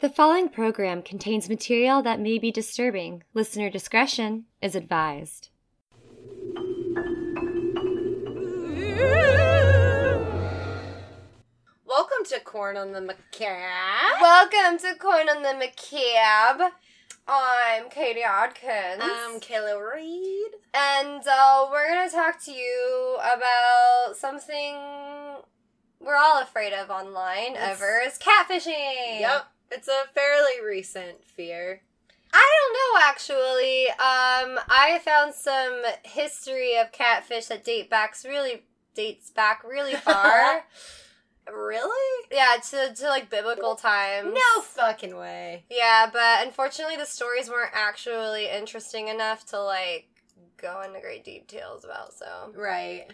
The following program contains material that may be disturbing. Listener discretion is advised. Welcome to Corn on the Macabre. Welcome to Corn on the Macabre. I'm Katie Adkins. I'm Kayla Reed. and uh, we're going to talk to you about something we're all afraid of online It's- ever is catfishing. Yep, it's a fairly recent fear. I don't know actually. Um, I found some history of catfish that date backs really dates back really far. Really? yeah, to to like biblical times. No fucking way. Yeah, but unfortunately, the stories weren't actually interesting enough to like go into great details about. So, Right.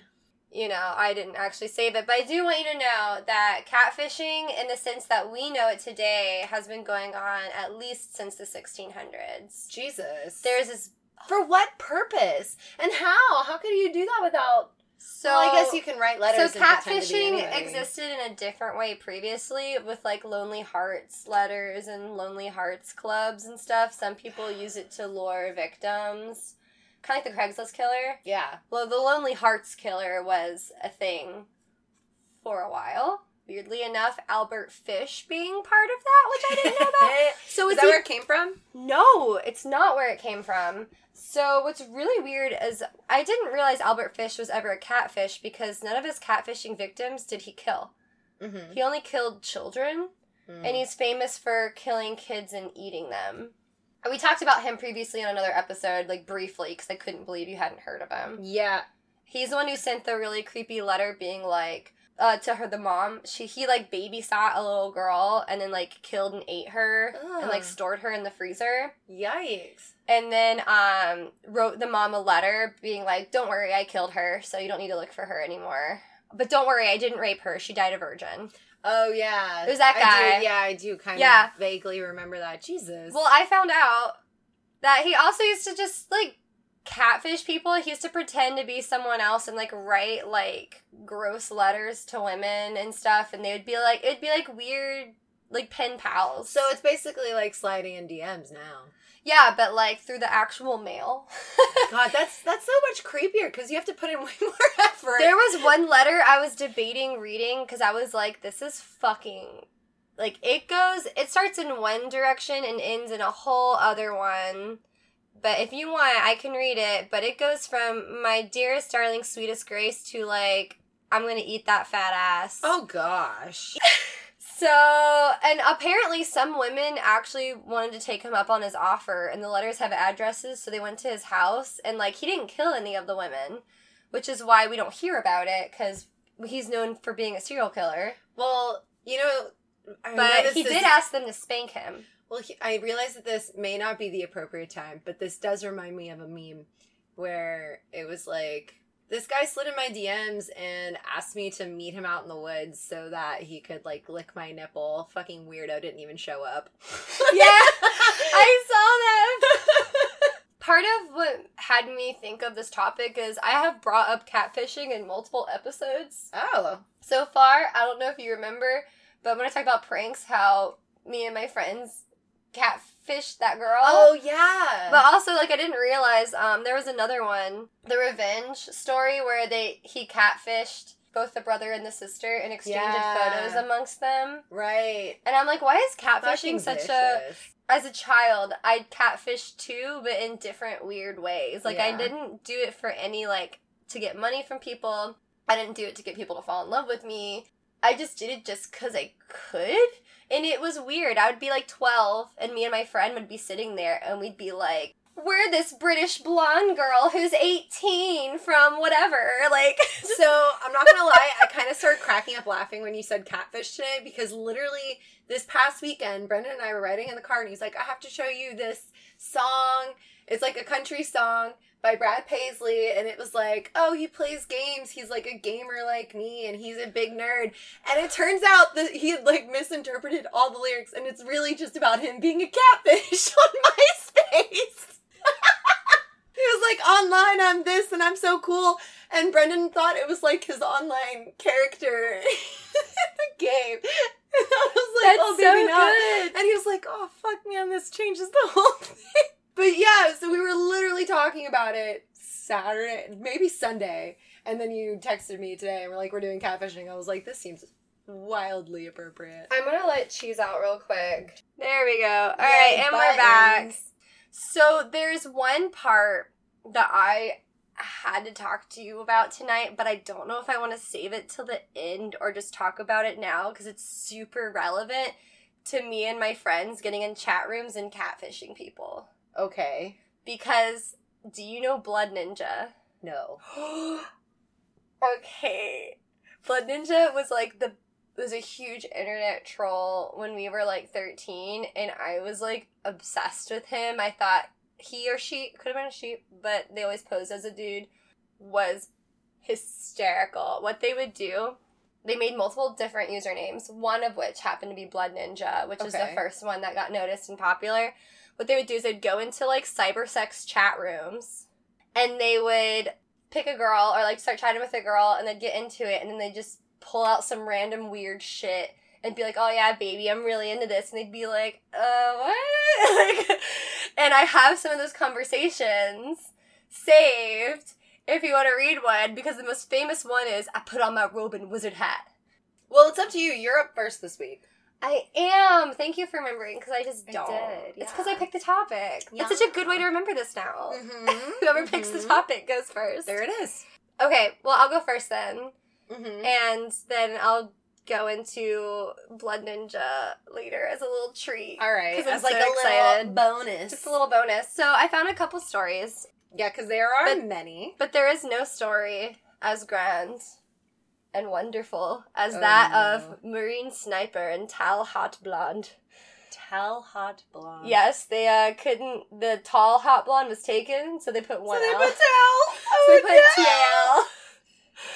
You know, I didn't actually save it, but I do want you to know that catfishing, in the sense that we know it today, has been going on at least since the 1600s. Jesus. There's this. for what purpose and how? How could you do that without? So well, I guess you can write letters. So and pretend to be catfishing existed in a different way previously with like Lonely Hearts letters and Lonely Hearts clubs and stuff. Some people use it to lure victims. Kind of like the Craigslist killer. Yeah. Well, the Lonely Hearts killer was a thing for a while. Weirdly enough, Albert Fish being part of that, which I didn't know about. So Is that e- where it came from? no, it's not where it came from. So what's really weird is I didn't realize Albert Fish was ever a catfish because none of his catfishing victims did he kill. Mm-hmm. He only killed children, and he's famous for killing kids and eating them. We talked about him previously on another episode, like briefly, because I couldn't believe you hadn't heard of him. yeah. He's the one who sent the really creepy letter, being like, uh, to her, the mom. She he like babysat a little girl and then like killed and ate her and like stored her in the freezer Yikes. and then um wrote the mom a letter being like don't worry i killed her so you don't need to look for her anymore but don't worry i didn't rape her she died a virgin Oh yeah. It was that I guy. do, yeah, I do kind Yeah. of vaguely remember that. Jesus. well i found out that he also used to just like catfish people he used to pretend to be someone else and like write like gross letters to women and stuff and they would be like it'd be like weird like pen pals So it's basically like sliding in DMs now. Yeah but like through the actual mail God, that's that's so much creepier because you have to put in way more effort. There was one letter I was debating reading because I was like, this is fucking. Like, it goes, it starts in one direction and ends in a whole other one. But if you want, I can read it. But it goes from my dearest, darling, sweetest grace to like, I'm gonna eat that fat ass. oh gosh. So, and apparently some women actually wanted to take him up on his offer, and the letters have addresses, so they went to his house, and like, he didn't kill any of the women, which is why we don't hear about it, because he's known for being a serial killer. Well, you know, I But he is- did ask them to spank him. Well, he, I realize that this may not be the appropriate time, but this does remind me of a meme where it was like this guy slid in my DMs and asked me to meet him out in the woods so that he could like lick my nipple. Fucking weirdo didn't even show up. Yeah, I saw that. Part of what had me think of this topic is I have brought up catfishing in multiple episodes. oh. so far. I don't know if you remember, but when I talk about pranks, how me and my friends catfished that girl. Oh yeah. But also, like, I didn't realize um, there was another one, the revenge story, where they he catfished both the brother and the sister and exchanged Yeah. photos amongst them. right. And I'm like, why is catfishing Fucking such a? As a child, I catfished too, but in different weird ways. Like, I didn't do it for any like to get money from people. I didn't do it to get people to fall in love with me. I just did it just because I could. And it was weird. I would be like 12, and me and my friend would be sitting there, and we'd be like, we're this British blonde girl who's 18 from whatever. Like, So I'm not gonna lie, I kind of started cracking up laughing when you said catfish today because literally this past weekend, Brendan and I were riding in the car and he's like, I have to show you this song. It's like a country song by Brad Paisley, and it was like, oh, he plays games. He's like a gamer like me, and he's a big nerd. And it turns out that he had like misinterpreted all the lyrics, and it's really just about him being a catfish on MySpace. he was like, online, I'm this, and I'm so cool. and Brendan thought it was like his online character in the game. And I was like, That's oh, baby, so not. good. And he was like, oh, fuck, man, this changes the whole thing. But yeah, so we were literally talking about it Saturday, maybe Sunday. And then you texted me today and we're like, we're doing catfishing. I was like, this seems wildly appropriate. I'm gonna let cheese out real quick. There we go. All Yay, right, and we're back. So there's one part that I had to talk to you about tonight, but I don't know if I want to save it till the end or just talk about it now because it's super relevant to me and my friends getting in chat rooms and catfishing people. Okay. Because do you know Blood Ninja? No. okay. Blood Ninja was like the was a huge internet troll when we were like 13 and I was like obsessed with him. I thought he or she could have been a she, but they always posed as a dude was hysterical. What they would do, they made multiple different usernames, one of which happened to be Blood Ninja, which is the first one that got noticed and popular. What they would do is they'd go into like cybersex chat rooms and they would pick a girl or like start chatting with a girl and they'd get into it and then they'd just pull out some random weird shit and be like, "Oh yeah, baby, I'm really into this," and they'd be like, "Uh, what?" like, and I have some of those conversations saved if you want to read one because the most famous one is, "I put on my robe and wizard hat." Well, it's up to you. You're up first this week. I am. Thank you for remembering because I just I don't. did, It's because. I picked the topic. It's such a good way to remember this now. Mm-hmm. Whoever picks the topic goes first. There it is. Okay, well, I'll go first then. Mm-hmm. and then I'll go into Blood Ninja later as a little treat. All right. 'Cause I'm As like so a little excited. bonus. Just a little bonus. So I found a couple stories, Yeah, because there are But- many. but there is no story as grand and wonderful as Oh, that no. of Marine Sniper and Tal Hot Blonde. Tell hot blonde. Yes, they uh couldn't. The tall hot blonde was taken, so they put one. So they L. put tell. so Oh, they put no. TAL.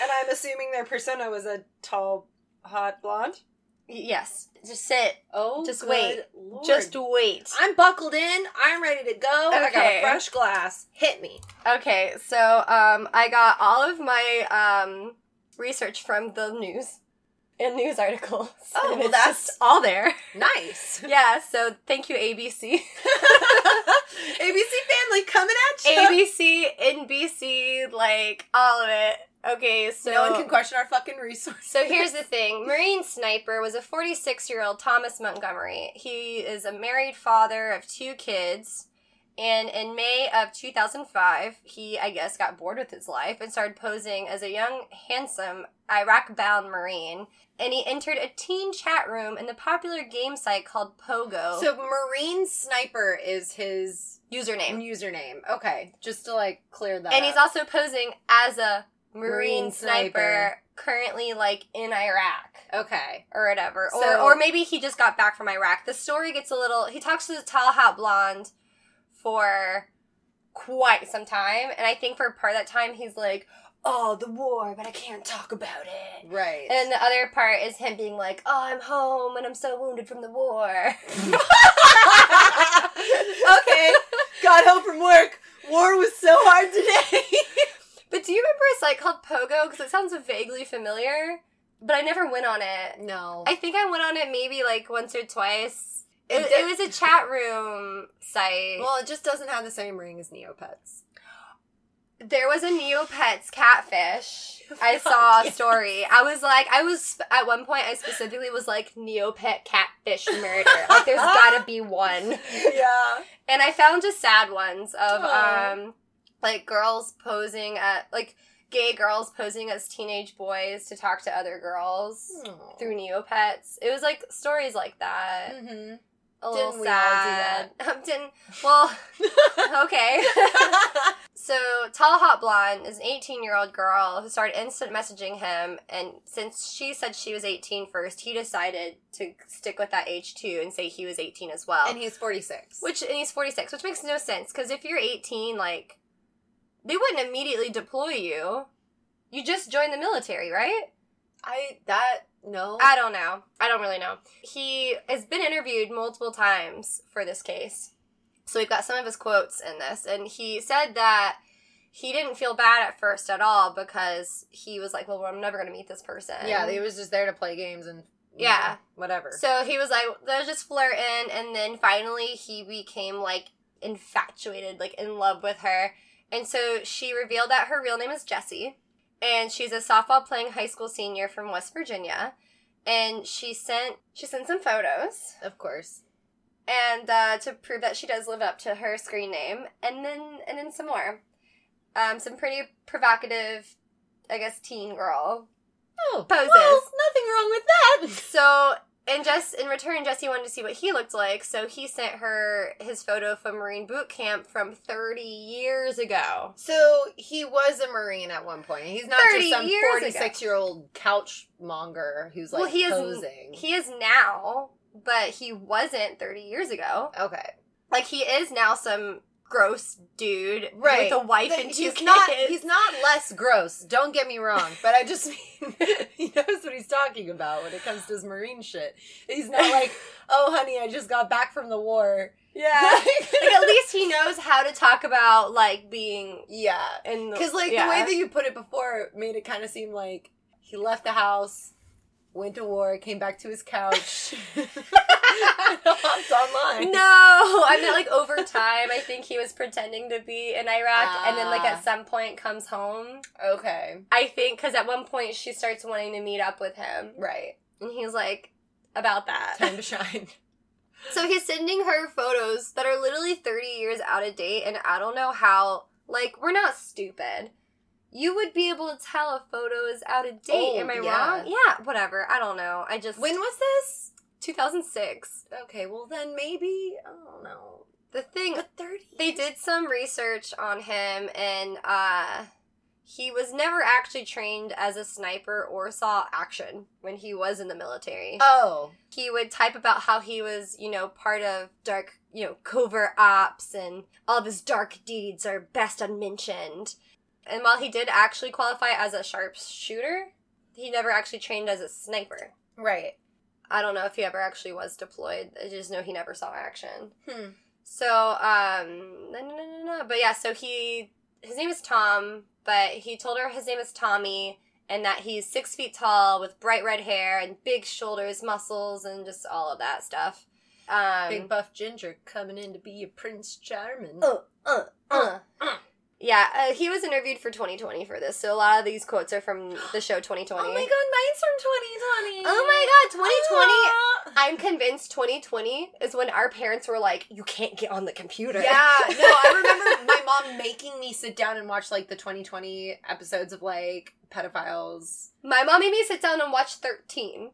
And I'm assuming their persona was a tall, hot blonde. Yes, just sit. Oh, Just good wait. Lord. Just wait. I'm buckled in. I'm ready to go. I got a fresh glass. Hit me. Okay, so um, I got all of my um, research from the news and news articles. Oh, and well, that's- all there. Nice. yeah, so thank you, ABC. ABC family coming at you. ABC, NBC, like all of it. Okay, so no one can question our fucking resources. So here's the thing Marine Sniper was a 46 year old Thomas Montgomery. He is a married father of two kids. And in May of 2005, he, I guess, got bored with his life and started posing as a young, handsome, Iraq bound Marine. And he entered a teen chat room in the popular game site called Pogo. So Marine Sniper is his username. username. Okay, just to like clear that. And he's also posing as a Marine, Marine sniper, sniper. currently, like, in Iraq. okay. or whatever. or or maybe he just got back from Iraq. The story gets a little he talks to the tall hot blonde for quite some time. And I think for part of that time he's like, Oh, the war, but I can't talk about it. Right. And the other part is him being like, Oh, I'm home and I'm so wounded from the war. okay. Got home from work. War was so hard today. but do you remember a site called Pogo? Because it sounds vaguely familiar. But I never went on it. no. I think I went on it maybe like once or twice. It, It it was a chat room site. well, it just doesn't have the same ring as Neopets. There was a Neopets catfish. I saw a story. I was like, I was at one point. I specifically was like Neopet catfish murder. like, there's gotta be one. Yeah. And I found just sad ones of Aw. um, like girls posing at like gay girls posing as teenage boys to talk to other girls through Neopets. It was like stories like that. Mm-hmm. A little Didn't we all do sad. Didn't well. okay. So, Tall Hot Blonde is an 18 year old girl who started instant messaging him, and since she said she was 18 first, he decided to stick with that age too and say he was 18 as well. and he's 46. which and he's 46, which makes no sense because if you're 18, like they wouldn't immediately deploy you. You just joined the military, right? I, that, no. I don't know. I don't really know. He has been interviewed multiple times for this case. So we've got some of his quotes in this. And he said that he didn't feel bad at first at all because he was like, well, I'm never going to meet this person. Yeah, he was just there to play games and Yeah. know, whatever. So he was like, let's just flirting. and then finally he became like infatuated, like in love with her. And so she revealed that her real name is Jessie, and she's a softball playing high school senior from West Virginia. And she sent she sent some photos, of course. and uh, to prove that she does live up to her screen name, and then and then some more, um, some pretty provocative, I guess, teen girl Oh, Poses. Well, nothing wrong with that. So, and just in return, Jesse wanted to see what he looked like, so he sent her his photo from Marine Boot Camp from 30 years ago. So he was a marine at one point. He's not just some years ago. forty-six-year-old couch monger who's like well, he is posing. he is now, but he wasn't 30 years ago. okay, Like he is now some gross dude right. with a wife But and two he's kids. not. He's not less gross. Don't get me wrong, but I just mean he knows what he's talking about when it comes to his marine shit. He's not like, oh, honey, I just got back from the war. yeah. like at least he knows how to talk about like being yeah. and Because like yeah. the way that you put it before made it kind of seem like he left the house, went to war, came back to his couch, hopped online. No, I meant like over time. I think he was pretending to be in Iraq, and then like Ah. at some point comes home. Okay, I think because at one point she starts wanting to meet up with him, right. and he's like, about that. Time to shine. so he's sending her photos that are literally thirty years out of date, and I don't know how. Like we're not stupid. You would be able to tell a photo is out of date. Old, Am I yeah. wrong? Yeah, whatever. I don't know. I just When was this? 2006. Okay, well then maybe I don't know. The thing But thirty. they did some research on him and uh he was never actually trained as a sniper or saw action when he was in the military. Oh, he would type about how he was, you know, part of dark, you know, covert ops and all of his dark deeds are best unmentioned. And while he did actually qualify as a sharpshooter, he never actually trained as a sniper. right. I don't know if he ever actually was deployed. I just know he never saw action. Hmm. So, um, no, no, no, no. But yeah, so he, his name is Tom, but he told her his name is Tommy and that he's six feet tall with bright red hair and big shoulders, muscles, and just all of that stuff. Um, Big buff ginger coming in to be a Prince Charming. uh, uh, uh. uh. Yeah, uh, he was interviewed for 2020 for this, so a lot of these quotes are from the show 2020. Oh my god, mine's from 2020. Oh my god, 2020! Ah. I'm convinced 2020 is when our parents were like, you can't get on the computer. Yeah, no, I remember my mom making me sit down and watch like the 2020 episodes of like pedophiles. My mom made me sit down and watch 13.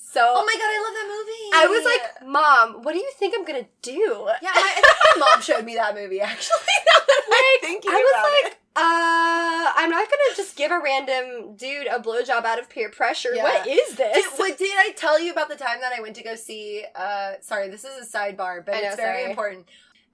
So Oh my god, I love that movie. I was like, Mom, what do you think I'm gonna do? yeah, my, I think my mom showed me that movie actually. Now that I'm thinking I was about like, it. uh, I'm not gonna just give a random dude a blowjob out of peer pressure. Yeah. What is this? Did, what, did I tell you about the time that I went to go see? Uh, sorry, this is a sidebar, but know, it's very sorry. important.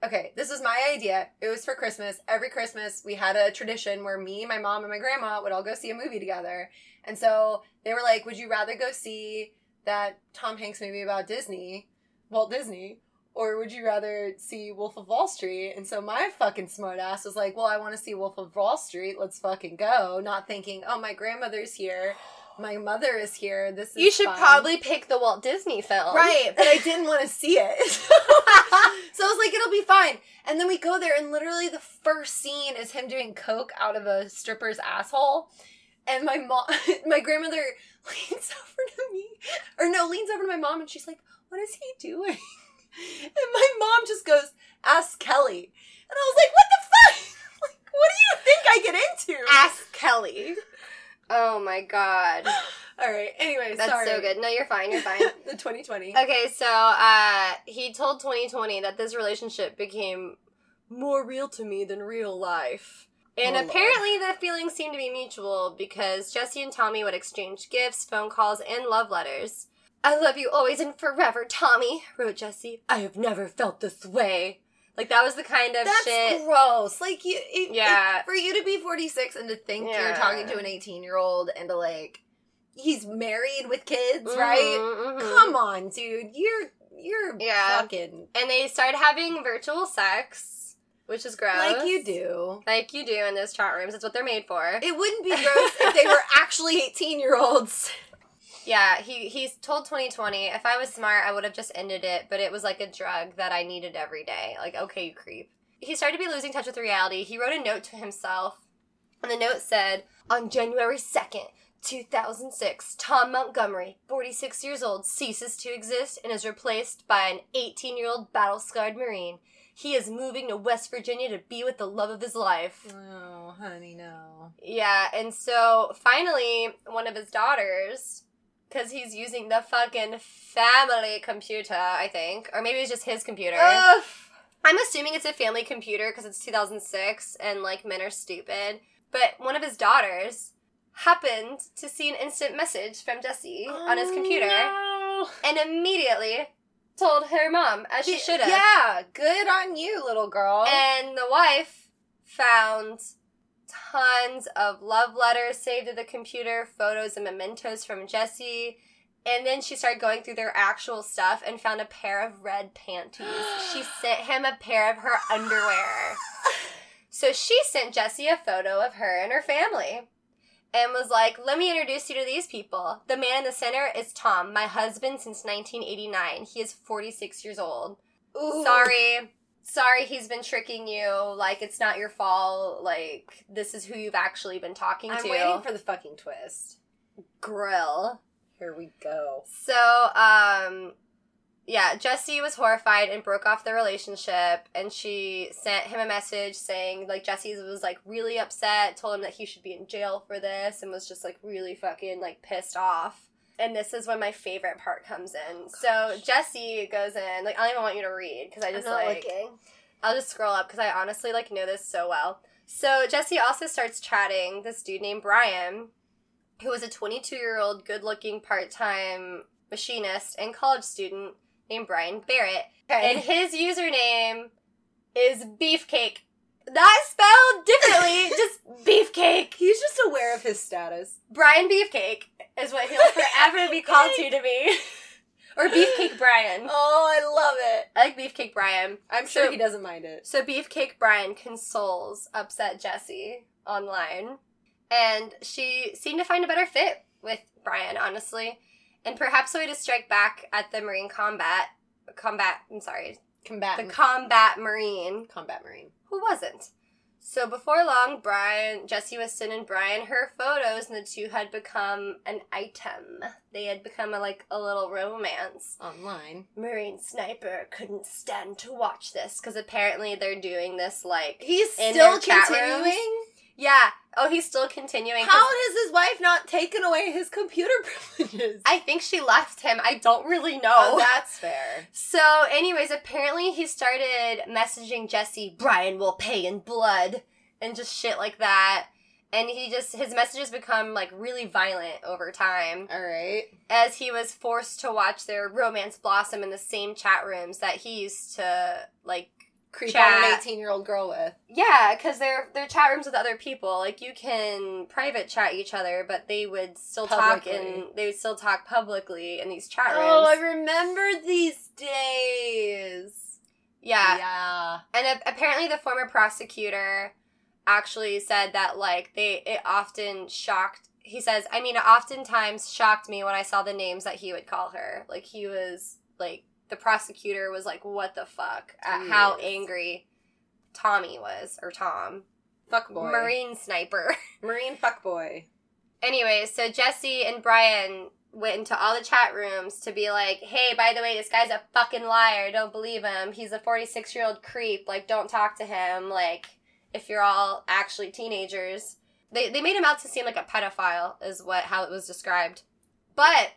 Okay, this was my idea. It was for Christmas. Every Christmas, we had a tradition where me, my mom, and my grandma would all go see a movie together. And so they were like, "Would you rather go see that Tom Hanks movie about Disney, Walt Disney, or would you rather see Wolf of Wall Street?" And so my fucking smart ass was like, "Well, I want to see Wolf of Wall Street. Let's fucking go." Not thinking, "Oh, my grandmother's here." My mother is here. This is you should fun. probably pick the Walt Disney film. Right, but I didn't want to see it. so I was like, it'll be fine. And then we go there, and literally the first scene is him doing coke out of a stripper's asshole. And my mom, my grandmother leans over to me, or no, leans over to my mom, and she's like, "What is he doing?" And my mom just goes, "Ask Kelly." And I was like, "What the fuck? Like, what do you think I get into?" Ask Kelly. Oh my god. All right. Anyway, That's sorry. so good. No, you're fine, you're fine. the 2020. Okay, so uh he told 2020 that this relationship became more real to me than real life. And Oh, Lord. apparently the feelings seemed to be mutual because Jesse and Tommy would exchange gifts, phone calls, and love letters. I love you always and forever, Tommy, wrote Jesse. I have never felt this way. Like that was the kind of That's shit. gross. Like you, it, Yeah. it- for you to be forty six and to think you're talking to an eighteen year old and to like, he's married with kids, Mhm, right? mhm. Come on, dude. You're you're Yeah. fucking And they started having virtual sex. Which is gross. Like you do. Like you do in those chat rooms. That's what they're made for. It wouldn't be gross if they were actually 18 year olds. Yeah, he he's told 2020. If I was smart, I would have just ended it, but it was like a drug that I needed every day. Like, okay, you creep. He started to be losing touch with reality. He wrote a note to himself, and the note said, "On January 2nd, 2006, Tom Montgomery, 46 years old, ceases to exist and is replaced by an 18-year-old battle-scarred Marine. He is moving to West Virginia to be with the love of his life." Oh, honey, no. Yeah, and so finally, one of his daughters, because he's using the fucking family computer, I think, or maybe it's just his computer. Ugh. I'm assuming it's a family computer because it's 2006 and like men are stupid. But one of his daughters happened to see an instant message from Jesse on his oh, computer Oh, no. and immediately told her mom, as she should have. Yeah, good on you, little girl. And the wife found tons of love letters saved to the computer, photos and mementos from Jesse. And then she started going through their actual stuff and found a pair of red panties. she sent him a pair of her underwear. So she sent Jesse a photo of her and her family and was like, Let me introduce you to these people. The man in the center is Tom, my husband since 1989. He is 46 years old Ooh. sorry sorry he's been tricking you like it's not your fault like this is who you've actually been talking I'm to waiting for the fucking twist. grill Here we go. so um yeah jesse was horrified and broke off the relationship and she sent him a message saying like jesse was like really upset told him that he should be in jail for this and was just like really fucking like pissed off. And this is when my favorite part comes in. So jesse goes in like i don't even want you to read because i just like I'll just scroll up because I honestly like know this so well. So Jesse also starts chatting this dude named Brian, who was a 22 year old, good looking part time machinist and college student named Brian Barrett, and his username is Beefcake. Not spelled differently, just Beefcake. He's just aware of his status. Brian Beefcake is what he'll forever be called to to me, or Beefcake Brian. Oh, I love it. I like Beefcake Brian. I'm sure So- he doesn't mind it. So Beefcake Brian consoles upset Jessie online, and she seemed to find a better fit with Brian, honestly, and perhaps a way to strike back at the Marine combat. Combat. I'm sorry, combat the combat Marine combat marine. who wasn't. So before long, Brian, Jesse was sending Brian her photos, and the two had become an item. They had become a, like a little romance. Online. Marine sniper couldn't stand to watch this because apparently they're doing this like He's In still their chat continuing. Yeah oh he's still continuing. How has his wife not taken away his computer privileges? I think she left him I don't really oh, know oh, that's fair. so anyways apparently he started messaging Jesse Brian will pay in blood and just shit like that and he just his messages become like really violent over time All right. as he was forced to watch their romance blossom in the same chat rooms that he used to like Creep Chat. on an 18 year old girl with. Yeah, because they're they're chat rooms with other people. Like you can private chat each other, but they would still talk Publicly. in they would still talk publicly in these chat oh, rooms. Oh, I remember these days. yeah. Yeah. and a- apparently the former prosecutor actually said that like they it often shocked. He says, I mean, it oftentimes shocked me when I saw the names that he would call her. Like he was like the prosecutor was like, "What the fuck?" At how angry Tommy was or Tom, Fuck boy. Marine sniper. Marine fuck boy. Anyways, so Jesse and Brian went into all the chat rooms to be like, hey, by the way, this guy's a fucking liar. Don't believe him. He's a 46 year old creep. Like, don't talk to him. Like, if you're all actually teenagers. They, they made him out to seem like a pedophile, is what how it was described. But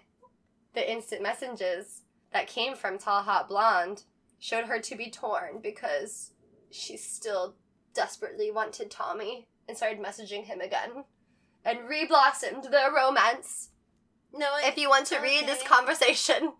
the instant messages that came from Tall Hot Blonde showed her to be torn because she still desperately wanted Tommy and started messaging him again and re-blossomed their romance. No, If you want to read this conversation,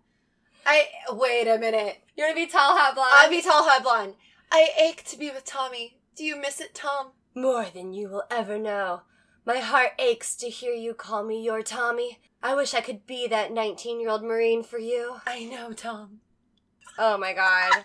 I wait a minute. you're gonna be tall, hot blonde. I'll be tall, hot blonde. I ache to be with Tommy. Do you miss it, Tom? More than you will ever know. My heart aches to hear you call me your Tommy. I wish I could be that 19 year old Marine for you. I know, Tom. Oh my god.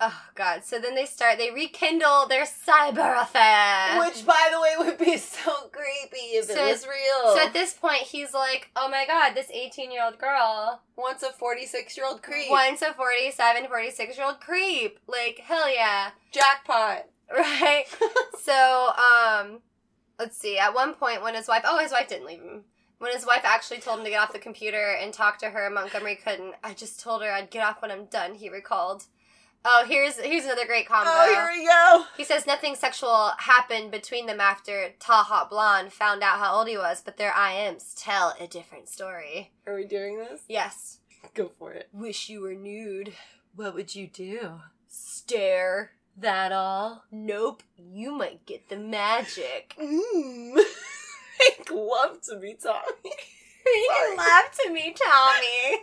Oh god. So then they start they rekindle their cyber affair. Which, by the way, would be so creepy if So- it was real. so at this point he's like, "Oh my god, this 18-year-old girl wants a 46 year old creep. wants a 47, 46-year-old creep." Like, hell yeah. Jackpot. Right? so, um let's see. At one point when his wife Oh, his wife didn't leave him. When his wife actually told him to get off the computer and talk to her, Montgomery couldn't. I just told her I'd get off when I'm done, he recalled. Oh, here's here's another great combo. Oh, here we go. He says nothing sexual happened between them after Tall Hot Blonde found out how old he was, but their IMs tell a different story. Are we doing this? Yes. Go for it. Wish you were nude. What would you do? Stare. That all? Nope. You might get the magic. Mmm. I'd love to be Tommy. you can laugh to me, Tommy.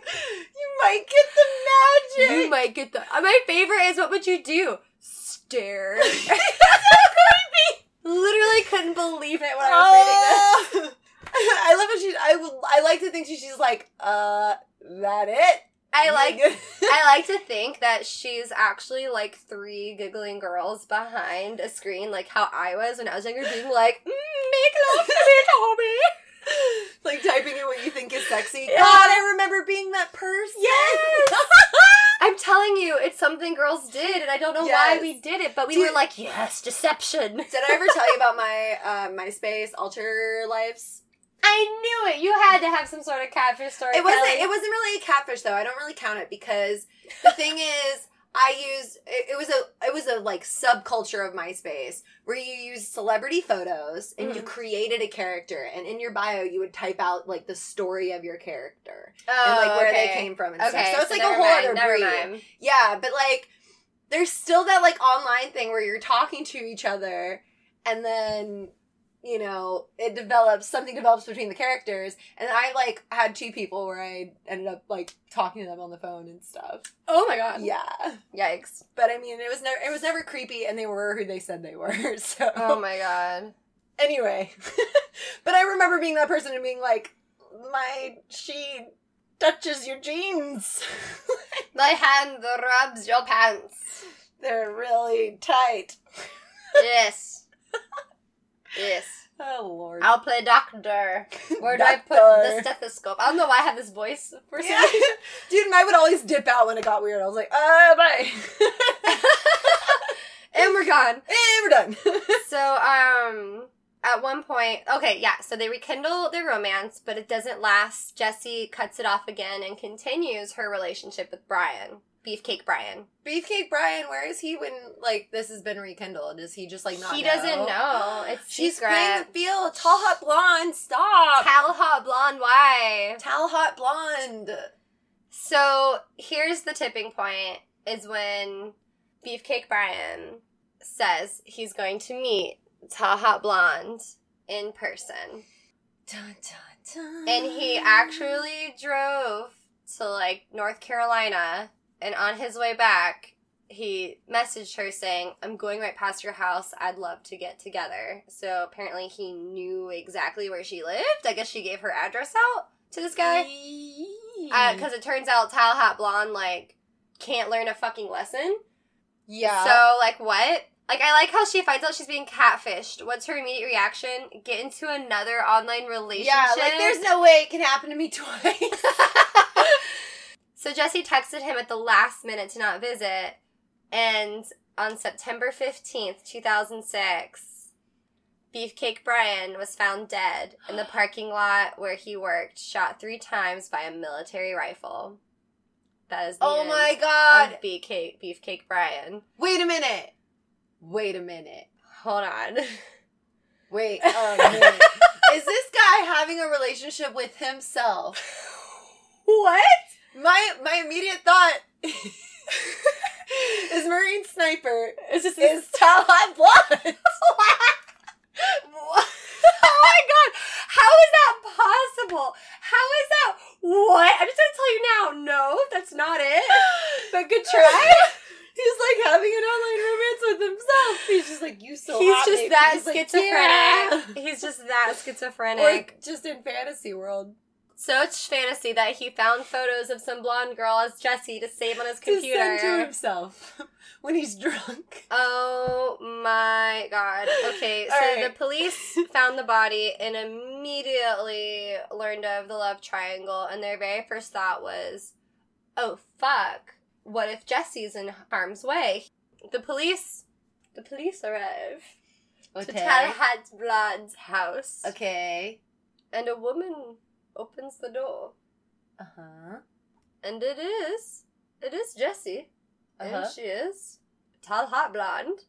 You might get the magic. You might get the. uh, My favorite is what would you do? Stare. so creepy. Literally couldn't believe it when I was reading this. Oh. I love how she. I would. I like to think she, she's like, uh, that it. I like I like to think that she's actually like three giggling girls behind a screen, like how I was when I was younger, being like, mm, "Make love to me, Tommy." like typing in what you think is sexy. Yeah. God, I remember being that person. Yes! I'm telling you, it's something girls did, and I don't know Yes. why we did it, but we Dude. were like, "Yes, deception." Did I ever tell you about my uh, MySpace alter lives? I knew it. You had to have some sort of catfish story. It wasn't. Kelly. It wasn't really a catfish though. I don't really count it because the thing is, I used it, it was a it was a like subculture of MySpace where you used celebrity photos and you Mhm. created a character, and in your bio you would type out like the story of your character oh, and like where okay. they came from and Okay, stuff. So it's like a whole mind, other breed. mind. Yeah, but like there's still that like online thing where you're talking to each other and then you know it develops something develops between the characters and I like had two people where I ended up like talking to them on the phone and stuff. Oh my god. Yeah. Yikes. But I mean it was never it was never creepy and they were who they said they were. So Oh my god. anyway. but I remember being that person and being like my she touches your jeans. My hand rubs your pants. They're really tight. Yes. Yes. Oh lord. I'll play doctor. Where do I put the stethoscope? I don't know why I have this voice for some Yeah. reason. Dude, mine would always dip out when it got weird. I was like, uh, bye. And we're gone. And we're done. So, um, at one point, okay, yeah, so they rekindle their romance, but it doesn't last. Jesse cuts it off again and continues her relationship with Brian, Beefcake Brian. Beefcake Brian, where is he when like this has been rekindled? Is he just like not? he doesn't know. It's She's secret. playing the field. Tall hot blonde. Stop. Tall hot blonde. Why? Tall hot blonde. So here's the tipping point: is when Beefcake Brian says he's going to meet Tall Hot Blonde in person. Dun, dun, dun. And he actually drove to like North Carolina and on his way back he messaged her saying, I'm going right past your house. I'd love to get together. So apparently he knew exactly where she lived. I guess she gave her address out to this guy. Because uh, it turns out Tall Hot Blonde, like, can't learn a fucking lesson. yeah. So, like, what? Like, I like how she finds out she's being catfished. What's her immediate reaction? Get into another online relationship. yeah, like there's no way it can happen to me twice. So Jesse texted him at the last minute to not visit, and on September 15th, 2006, Beefcake Brian was found dead in the parking lot where he worked, shot three times by a military rifle. That is the oh my god. of Beefcake, Beefcake Brian. Wait a minute. Wait a minute. Hold on. Wait a minute. Is this guy having a relationship with himself? what? My my immediate thought is Marine Sniper Is this is Talon Blonde. oh my god! How is that possible? How is that? What? I'm just gonna tell you now. No, that's not it. But good try. He's like having an online romance with himself. He's just like you so He's hot, just baby." that He's like, schizophrenic. "Yeah." He's just that schizophrenic. Or just in fantasy world. Such fantasy that he found photos of some blonde girl as Jesse to save on his computer. To send to himself when he's drunk. Oh my god. Okay, so right. the police found the body and immediately learned of the love triangle, and their very first thought was, oh fuck, what if Jesse's in harm's way? The police. The police arrive to Talhat's Blood's house. Okay. And a woman opens the door. Uh huh. And it is. It is Jessie. Uh-huh. And she is. Tall, hot blonde.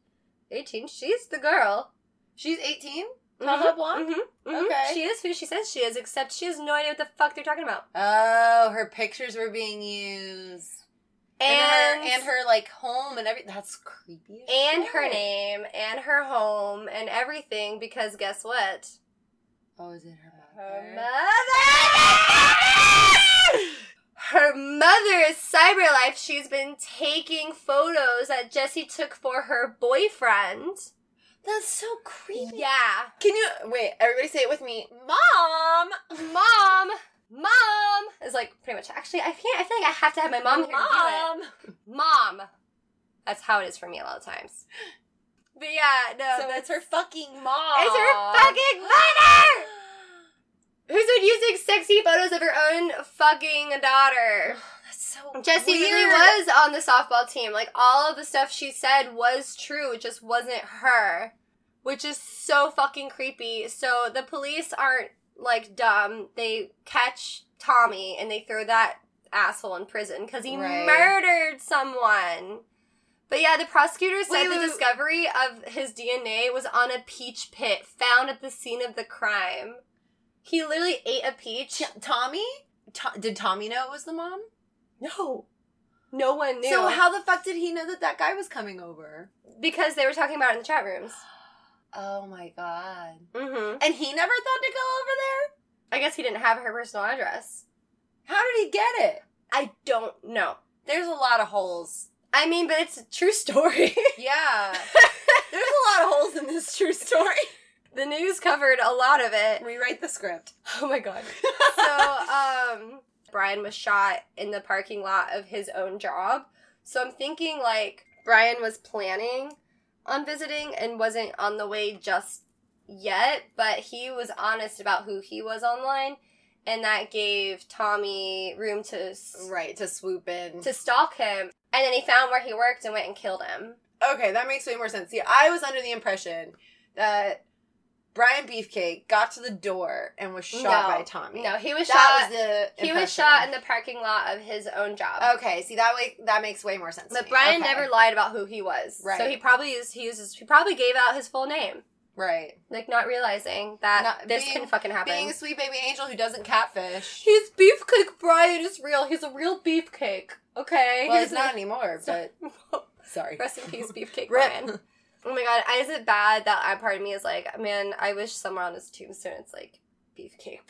18. She's the girl. She's 18? Mhm, Tall, hot blonde? mhm, mhm. Okay. She is who she says she is, except she has no idea what the fuck they're talking about. Oh, her pictures were being used. And, and her, and her like home and everything. That's creepy. and shit. her name and her home and everything because guess what? Oh, is it her Her mother? Her mother is Cyberlife. She's been taking photos that Jesse took for her boyfriend. That's so creepy. Yeah. Can you wait? Everybody say it with me. Mom. Mom, mom is like pretty much. Actually, I can't. I feel like I have to have my mom here Mom. do it. Mom. That's how it is for me a lot of times. But yeah, no, So that's her fucking mom. It's her fucking mother. Who's been using sexy photos of her own fucking daughter? That's so Jessie weird. really was on the softball team. Like all of the stuff she said was true. It just wasn't her, which is so fucking creepy. So the police aren't like dumb. They catch Tommy and they throw that asshole in prison because he Right. murdered someone. But yeah, the prosecutor said Wait, the wait, wait. discovery of his DNA was on a peach pit found at the scene of the crime. He literally ate a peach. Tommy? To- did Tommy know it was the mom? No. No one knew. So how the fuck did he know that that guy was coming over? Because they were talking about it in the chat rooms. Oh my god. Mm-hmm. And he never thought to go over there? I guess he didn't have her personal address. How did he get it? I don't know. There's a lot of holes. I mean, but it's a true story. Yeah. There's a lot of holes in this true story. The news covered a lot of it. Rewrite the script. Oh my god. so, um, Brian was shot in the parking lot of his own job. So I'm thinking like Brian was planning on visiting and wasn't on the way just yet, but he was honest about who he was online, and that gave Tommy room to s- Right, to swoop in. to stalk him. And then he found where he worked and went and killed him. Okay, that makes way more sense. See, I was under the impression that Brian Beefcake got to the door and was shot No. by Tommy. No, he was that shot. was the he was shot in the parking lot of his own job. Okay, see that way that makes way more sense. But. Brian Okay. never lied about who he was. Right. So he probably used he uses he probably gave out his full name. right Like not realizing that Not- this being- can fucking happen. being a sweet baby angel who doesn't catfish. He's beefcake Brian is real. He's a real beefcake. Okay. Well, He's not anymore. But sorry. Rest in peace, beefcake Brian. Oh my god, is it bad that I part of me is like, man, I wish somewhere on his tombstone it's like beefcake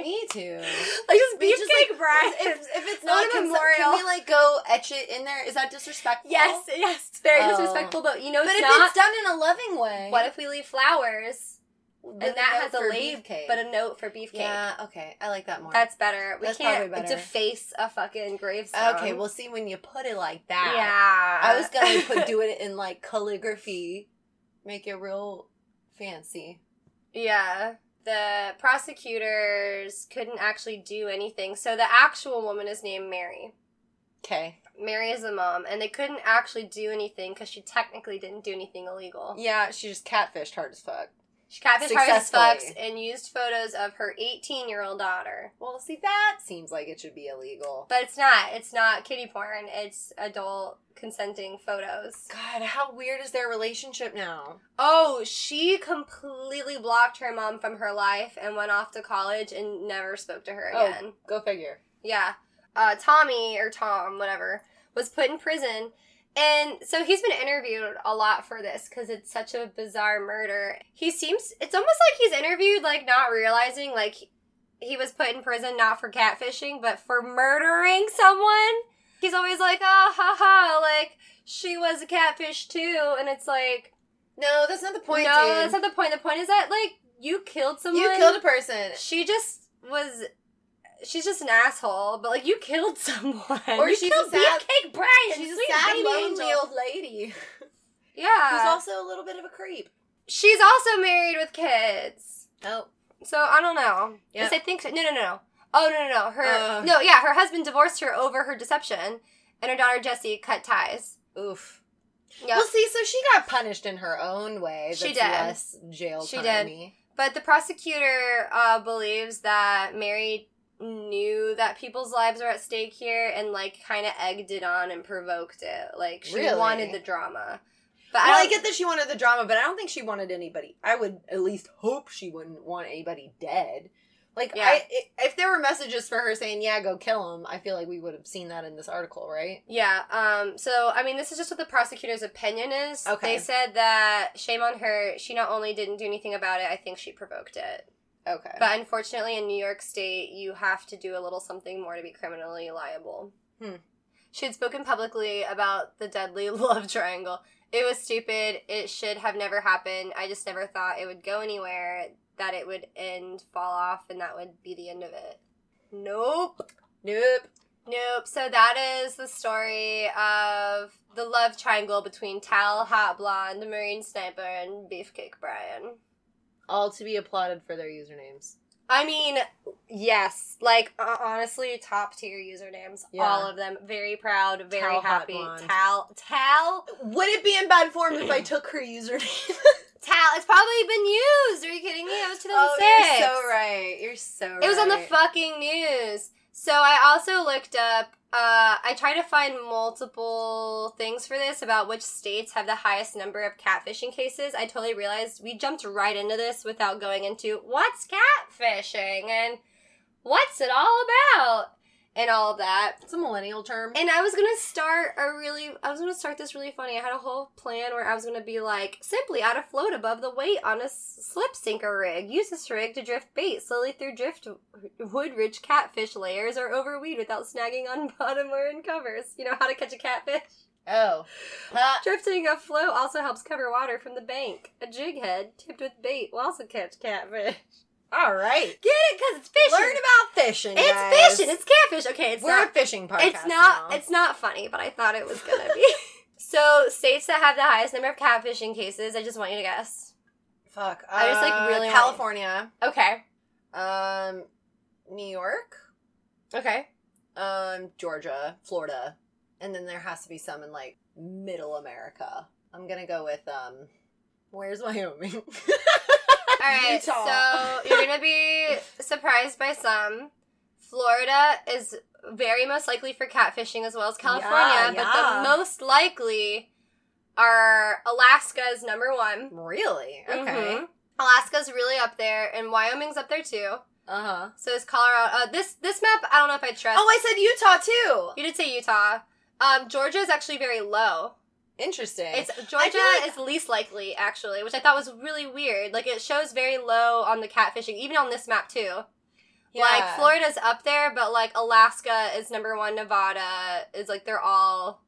Me too. like just We just, beefcake like, Brian. If, if it's On not a memorial. can we like go etch it in there? Is that disrespectful? yes, yes, it's very Oh. disrespectful, but you know But it's if not. it's done in a loving way, what if we leave flowers and that has a beefcake? but a note for beefcake? yeah, okay, I like that more. That's better. We That's can't better. deface a fucking gravestone. okay. we'll see when you put it like that. yeah. I was gonna put do it in like calligraphy, make it real fancy. Yeah. The prosecutors couldn't actually do anything. So the actual woman is named Mary. Okay. Mary is the mom, and they couldn't actually do anything because she technically didn't do anything illegal. Yeah, she just catfished hard as fuck. She hard as fucks and used photos of her 18 year old daughter. Well, see that seems like it should be illegal. But it's not. It's not kitty porn. It's adult consenting photos. God, how weird is their relationship now? Oh, she completely blocked her mom from her life and went off to college and never spoke to her Oh. again. Go figure. Yeah. Uh, Tommy, or Tom, whatever, was put in prison. And so he's been interviewed a lot for this because it's such a bizarre murder. He seems, it's almost like he's interviewed, like, not realizing, like, he was put in prison not for catfishing, but for murdering someone. He's always like, ah, ha, ha, like, she was a catfish too. And it's like, No, that's not the point. no, dude. that's not the point. The point is that, like, you killed someone. You killed a person. She just was she's just an asshole. But like, you killed someone. Or you she's killed a sad- Beefcake Brian. She's a sad, baby lonely old lady Yeah. who's also a little bit of a creep. she's also married with kids. Oh, So I don't know. Yes, I think so. No, no, no, no. Oh no, no, no. Her Uh. no, yeah, her husband divorced her over her deception, and her daughter Jessie cut ties. oof. Yeah. Well, see, so she got punished in her own way. She did. Less jail She did. But the prosecutor uh, believes that Mary knew that people's lives are at stake here and like kind of egged it on and provoked it. Like she Really? wanted the drama. But Well, I, I get that she wanted the drama, but I don't think she wanted anybody. I would at least hope she wouldn't want anybody dead. Like, Yeah. I, i if there were messages for her saying, "Yeah, go kill him," I feel like we would have seen that in this article, right? Yeah. Um. So I mean, this is just what the prosecutor's opinion is. Okay. They said that shame on her. She not only didn't do anything about it, I think she provoked it. Okay. But unfortunately, in New York State, you have to do a little something more to be criminally liable. Hmm. She had spoken publicly about the deadly love triangle. It was stupid. It should have never happened. I just never thought it would go anywhere, that it would end, fall off, and that would be the end of it. Nope. nope. Nope. So that is the story of the love triangle between Tall, Hot Blonde, the Marine Sniper, and Beefcake Brian. All to be applauded for their usernames. I mean, yes. Like uh, honestly, top tier usernames. Yeah. All of them. Very proud. Very Tal happy. Blonde. Tal. Tal. Would it be in bad form if I took her username? Tal. It's probably been used. Are you kidding me? It was 2006. oh, you're so right. You're so right. It was on the fucking news. So I also looked up. Uh, I tried to find multiple things for this about which states have the highest number of catfishing cases. I totally realized we jumped right into this without going into what's catfishing and what's it all about and all of that. It's a millennial term. And I was gonna start a really, I was gonna start this really funny. I had a whole plan where I was gonna be like, simply add a float above the weight on a slip sinker rig. Use this rig to drift bait slowly through drift wood-rich catfish layers or over weed without snagging on bottom or in covers. You know how to catch a catfish? oh. Drifting a float also helps cover water from the bank. A jig head tipped with bait will also catch catfish. All right. Get it? Cause it's fishing. Learn about fishing. it's guys. fishing. It's catfish. Okay, it's We're not a fishing podcast. it's not now. it's not funny, but I thought it was gonna be. so states that have the highest number of catfishing cases, I just want you to guess. Fuck. I just, like, Uh, really California. Okay. Um, New York. Okay. Um, Georgia, Florida, and then there has to be some in like Middle America. I'm gonna go with um, where's Wyoming? All right. Utah. So you're gonna be surprised by some. Florida is very most likely for catfishing as well as California, Yeah, but the most likely are Alaska is number one. really? Okay. Mhm. Alaska's really up there, and Wyoming's up there too. Uh huh. So is Colorado. Uh, this this map, I don't know if I trust. Oh, I said Utah too. You did say Utah. Um, Georgia is actually very low. Interesting. It's Georgia like- is least likely actually, which I thought was really weird. Like it shows very low on the catfishing, even on this map too. Yeah. Like Florida's up there, but like Alaska is number one. Nevada is like they're all.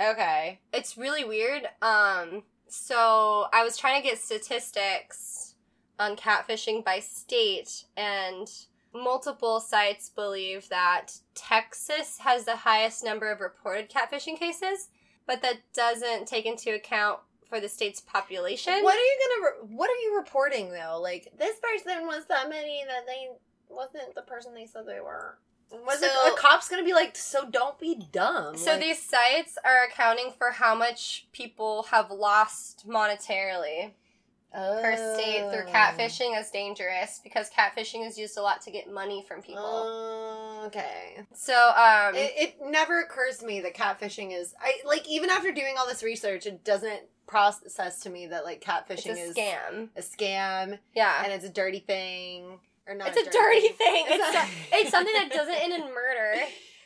Okay. It's really weird. Um, so I was trying to get statistics on catfishing by state, and multiple sites believe that Texas has the highest number of reported catfishing cases, but that doesn't take into account for the state's population. What are you gonna? Re- what are you reporting though? Like this person was that many that they wasn't the person they said they were. Was So- it a cop's gonna be like? So don't be dumb. So Like, these sites are accounting for how much people have lost monetarily per state through Oh. catfishing as dangerous because catfishing is used a lot to get money from people. Oh, okay. so um It, it never occurs to me that catfishing is. I like even after doing all this research, it doesn't process to me that like it's catfishing a is scam. a scam Yeah. and it's a dirty thing or not. It's a dirty thing. It's It's, not- so- it's something that doesn't end in murder.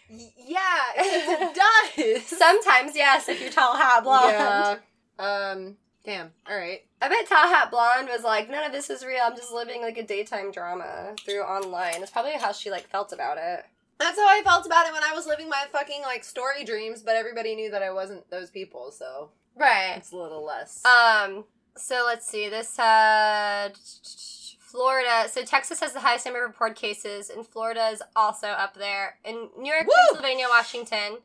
Yeah, it does. Sometimes, yes, if you're tall hot blonde. Yeah. Um. Damn. All right. I bet Tall Hot Blonde was like, none of this is real. I'm just living like a daytime drama through online. That's probably how she like felt about it. That's how I felt about it when I was living my fucking like story dreams, but everybody knew that I wasn't those people, so Right. it's a little less. Um. So let's see. This had Florida. So Texas has the highest number of reported cases, and Florida is also up there. And New York, Woo! Pennsylvania, Washington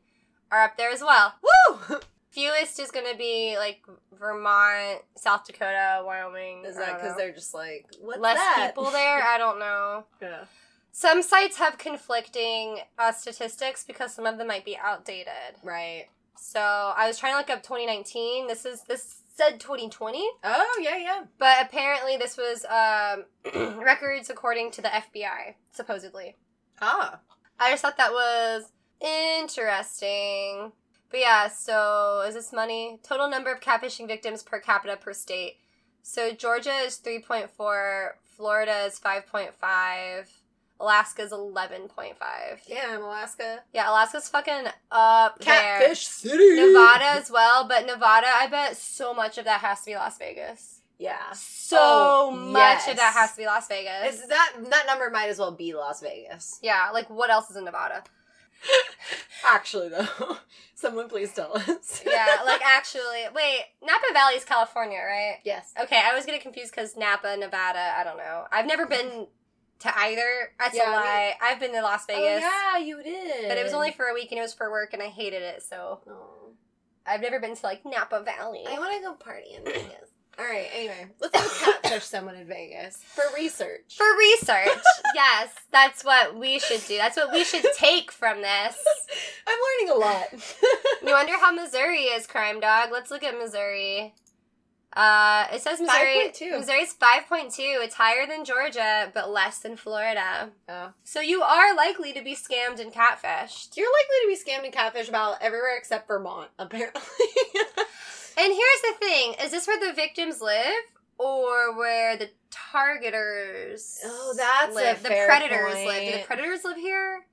are up there as well. Woo! Fewest is going to be like Vermont, South Dakota, Wyoming. Is that because they're just like what's less that? people there? I don't know. yeah. Some sites have conflicting uh, statistics because some of them might be outdated. Right. So I was trying to look up 2019. This is this said 2020, Oh yeah, yeah. but apparently this was um, records according to the FBI, supposedly. Ah. I just thought that was interesting. But yeah, so is this money? Total number of catfishing victims per capita per state. So Georgia is 3.4, Florida is 5.5, Alaska is 11.5. Damn, Alaska. Yeah, Alaska's fucking up Catfish City. Nevada as well, but Nevada, I bet so much of that has to be Las Vegas. Yeah. So Oh, much yes. of that has to be Las Vegas. It's that that number might as well be Las Vegas. yeah, like what else is in Nevada? Actually, though, someone please tell us. Yeah, like actually, wait, Napa Valley is California, right? yes. Okay, I was getting confused because Napa, Nevada, I don't know. I've never been mm-hmm. to either. That's Yeah, a lie. I've been to Las oh, Vegas. Oh yeah, you did. But it was only for a week and it was for work and I hated it, so Oh. I've never been to like Napa Valley. I want to go party in Vegas. All right. Anyway, let's go catfish someone in Vegas for research. For research. yes, that's what we should do. That's what we should take from this. I'm learning a lot. You wonder how Missouri is, crime dog. Let's look at Missouri. Uh, it says Missouri. 5.2. Missouri's five point two. It's higher than Georgia, but less than Florida. oh. So you are likely to be scammed and catfished. You're likely to be scammed and catfished about everywhere except Vermont, apparently. And here's the thing: is this where the victims live, or where the targeters? Oh, that's a live? the predators live. Do the predators live here?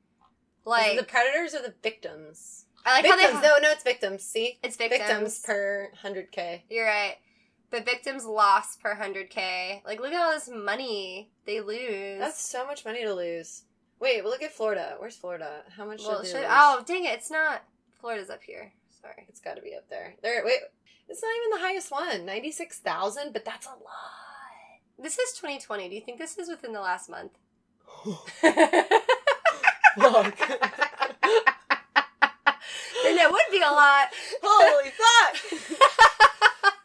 Like the predators or the victims? I like victims. how they. no, oh, no, it's victims. See, It's victims. victims per hundred k. You're right. But victims lost per hundred k. Like look at all this money they lose. That's so much money to lose. Wait, well, look at Florida. Where's Florida? How much well, should, lose? oh dang it! It's not. Florida's up here. Sorry. It's got to be up there. There. Wait, it's not even the highest one. Ninety six thousand, but that's a lot. This is 2020. Do you think this is within the last month? Fuck. then it would be a lot. Holy fuck!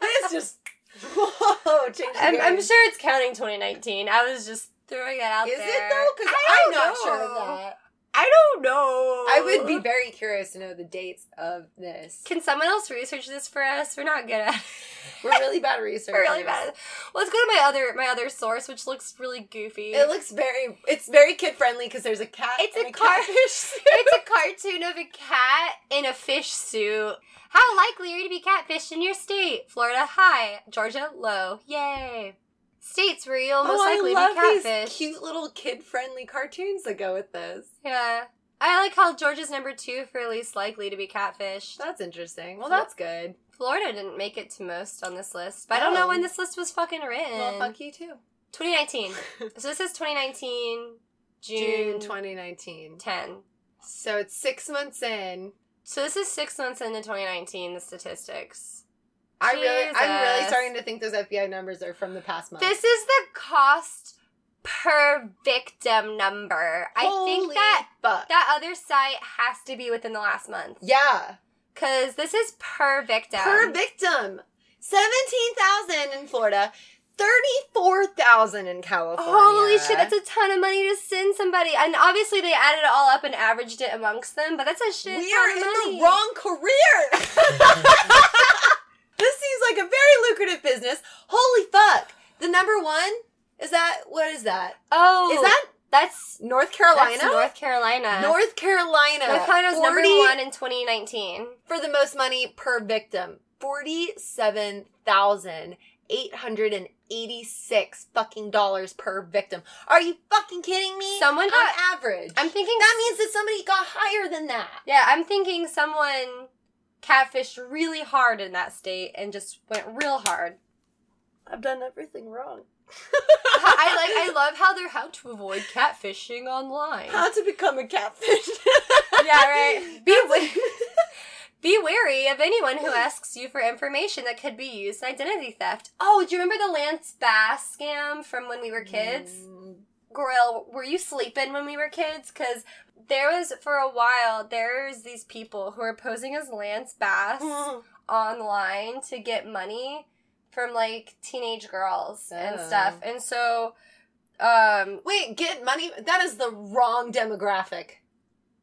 this just whoa changed. I'm, I'm sure it's counting 2019. I was just throwing that out Is there. it though? Because I'm not sure of that. I don't know. I would be very curious to know the dates of this. Can someone else research this for us? We're not good at. it. We're really bad researchers. We're really bad. Well, let's go to my other my other source, which looks really goofy. It looks very. It's very kid friendly because there's a cat. It's a a car- catfish. it's a cartoon of a cat in a fish suit. How likely are you to be catfished in your state? Florida, high. Georgia, low. Yay. States where you'll most oh, likely I love be these cute little kid friendly cartoons that go with this. Yeah. I like how Georgia's number two for least likely to be catfished. That's interesting. Well, that's good. Florida didn't make it to most on this list, but I don't know when this list was fucking written. Well, fuck you too. 2019. so this is 2019, June, June 2019. 10. So it's six months in. So this is six months into 2019, the statistics. I really, I'm really starting to think those FBI numbers are from the past month. This is the cost per victim number. I think that fuck. that other site has to be within the last month. yeah, Because this is per victim. per victim, seventeen thousand in Florida, thirty-four thousand in California. Holy shit, that's a ton of money to send somebody. And obviously they added it all up and averaged it amongst them, but that's a shit we are in money. the wrong career. this seems like a very lucrative business. Holy fuck! The number one is that what is that? Oh, Is that that's North Carolina? That's North Carolina. North Carolina. North Carolina's number one in 2019. for the most money per victim. Forty-seven thousand eight hundred and eighty-six fucking dollars per victim. Are you fucking kidding me? Someone on average. I'm thinking that means that somebody got higher than that. Yeah, I'm thinking someone catfished really hard in that state and just went real hard. I've done everything wrong. I like I love how they're how to avoid catfishing online. How to become a catfish. Yeah, right. Be, wa- Be wary of anyone who asks you for information that could be used in identity theft. Oh, do you remember the Lance Bass scam from when we were kids? Mm, Grill, were you sleeping when we were kids? Because there was, for a while, there's these people who are posing as Lance Bass online to get money from like teenage girls and Oh. stuff. And so, um, Wait, get money? That is the wrong demographic.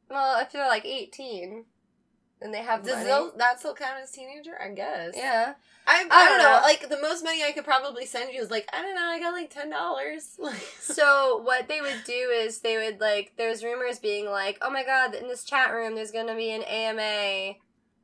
well, if they're like 18 and they have Does money. that still count as teenager? I guess. yeah. I, I, I don't know. know. Like the most money I could probably send you is like I don't know. I got like ten dollars. So what they would do is they would like there's rumors being like, oh my god, in this chat room there's gonna be an AMA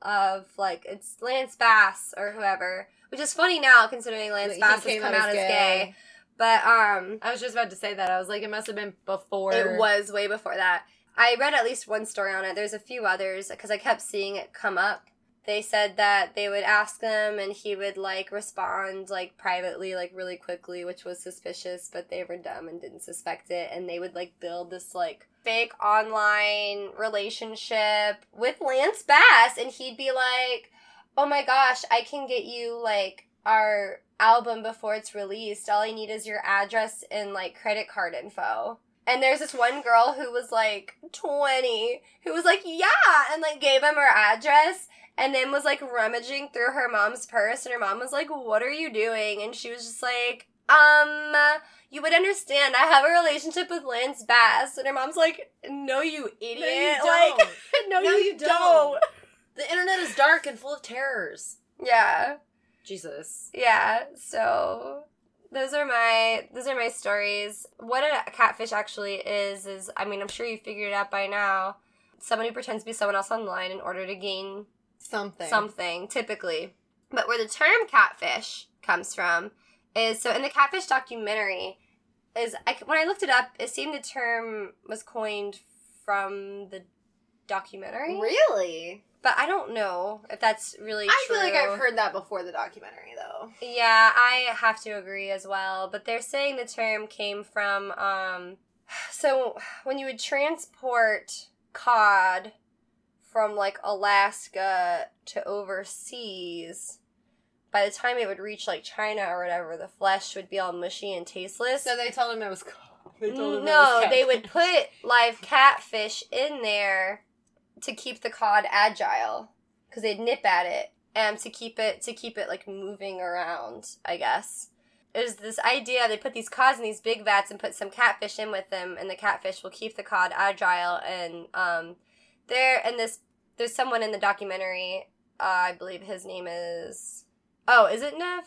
of like it's Lance Bass or whoever, which is funny now considering Lance Bass has come out as gay. gay. But um, I was just about to say that. I was like, it must have been before. it was way before that. I read at least one story on it. There's a few others because I kept seeing it come up. They said that they would ask them and he would like respond like privately, like really quickly, which was suspicious, but they were dumb and didn't suspect it. And they would like build this like fake online relationship with Lance Bass and he'd be like, oh my gosh, I can get you like our album before it's released. All I need is your address and like credit card info. And there's this one girl who was like 20 who was like, yeah, and like gave him her address and then was like rummaging through her mom's purse and her mom was like, what are you doing? And she was just like, um, you would understand. I have a relationship with Lance Bass. And her mom's like, no, you idiot. No, you Like, don't. no, No, you, you don't. don't. the internet is dark and full of terrors. Yeah. Jesus. Yeah, so those are my those are my stories. What a catfish actually is is I mean I'm sure you figured it out by now. Somebody pretends to be someone else online in order to gain Something. something, typically. But where the term catfish comes from is so in the catfish documentary is I, when I looked it up, it seemed the term was coined from the documentary. Really? But I don't know if that's really I true. feel like I've heard that before the documentary, though. Yeah, I have to agree as well. But they're saying the term came from um so when you would transport cod from like Alaska to overseas, by the time it would reach like China or whatever, the flesh would be all mushy and tasteless. So they told him it was. They told him it no, was they would put live catfish in there to keep the cod agile because they'd nip at it and to keep it to keep it like moving around. I guess it was this idea they put these cods in these big vats and put some catfish in with them, and the catfish will keep the cod agile. And um, there and this there's someone in the documentary. Uh, I believe his name is. Oh, is it Nev?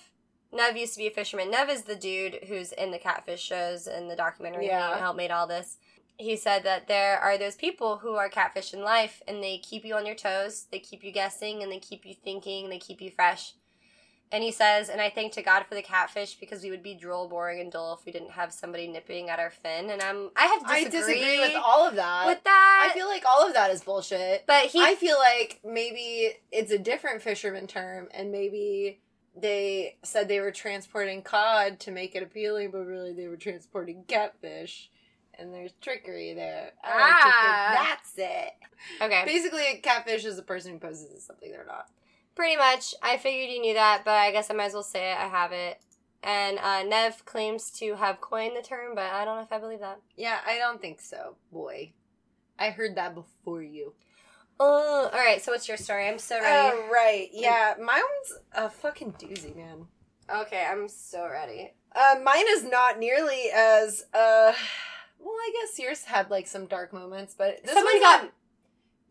Nev used to be a fisherman. Nev is the dude who's in the catfish shows in the documentary. Yeah. He helped made all this. He said that there are those people who are catfish in life and they keep you on your toes, they keep you guessing, and they keep you thinking, they keep you fresh. And he says, and I thank to God for the catfish because we would be droll, boring, and dull if we didn't have somebody nipping at our fin. And I'm, I have I disagree, disagree with all of that. with that. I feel like all of that is bullshit. but he, I feel like maybe it's a different fisherman term, and maybe they said they were transporting cod to make it appealing, but really they were transporting catfish, and there's trickery there. I like to Ah. that's it. okay. Basically, a catfish is a person who poses as something they're not. Pretty much. I figured you knew that, but I guess I might as well say it. I have it. And uh, Nev claims to have coined the term, but I don't know if I believe that. Yeah, I don't think so, boy. I heard that before you. Oh, all right. So what's your story? I'm so ready. Oh, right. Yeah, mine one's a fucking doozy, man. okay, I'm so ready. Uh, mine is not nearly as uh. Well, I guess yours had like some dark moments, but this Someone got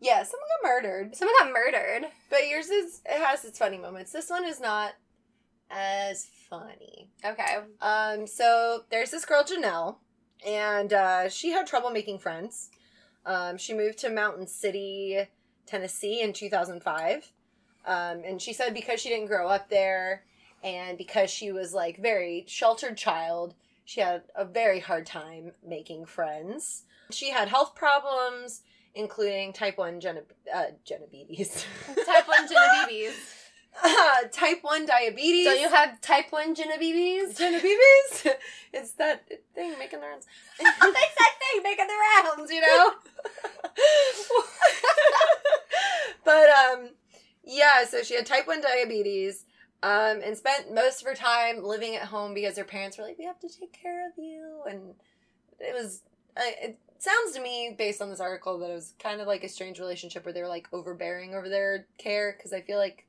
yeah, someone got murdered. someone got murdered. But yours is it has its funny moments. This one is not as funny. Okay. Um, so there's this girl Janelle, and uh, she had trouble making friends. Um, she moved to Mountain City, Tennessee in 2005. Um, and she said because she didn't grow up there and because she was like very sheltered child, she had a very hard time making friends. She had health problems, including type 1 gene- uh, diabetes. Type 1 Genebibes. uh, type 1 diabetes. Don't you have type 1 Genebibes? Genebibes? it's that thing making the rounds. That's that thing making the rounds, you know? but um Yeah, so she had type 1 diabetes um, and spent most of her time living at home because her parents were like, we have to take care of you. And it was, uh, it sounds to me, based on this article, that it was kind of like a strange relationship where they were like overbearing over their care because I feel like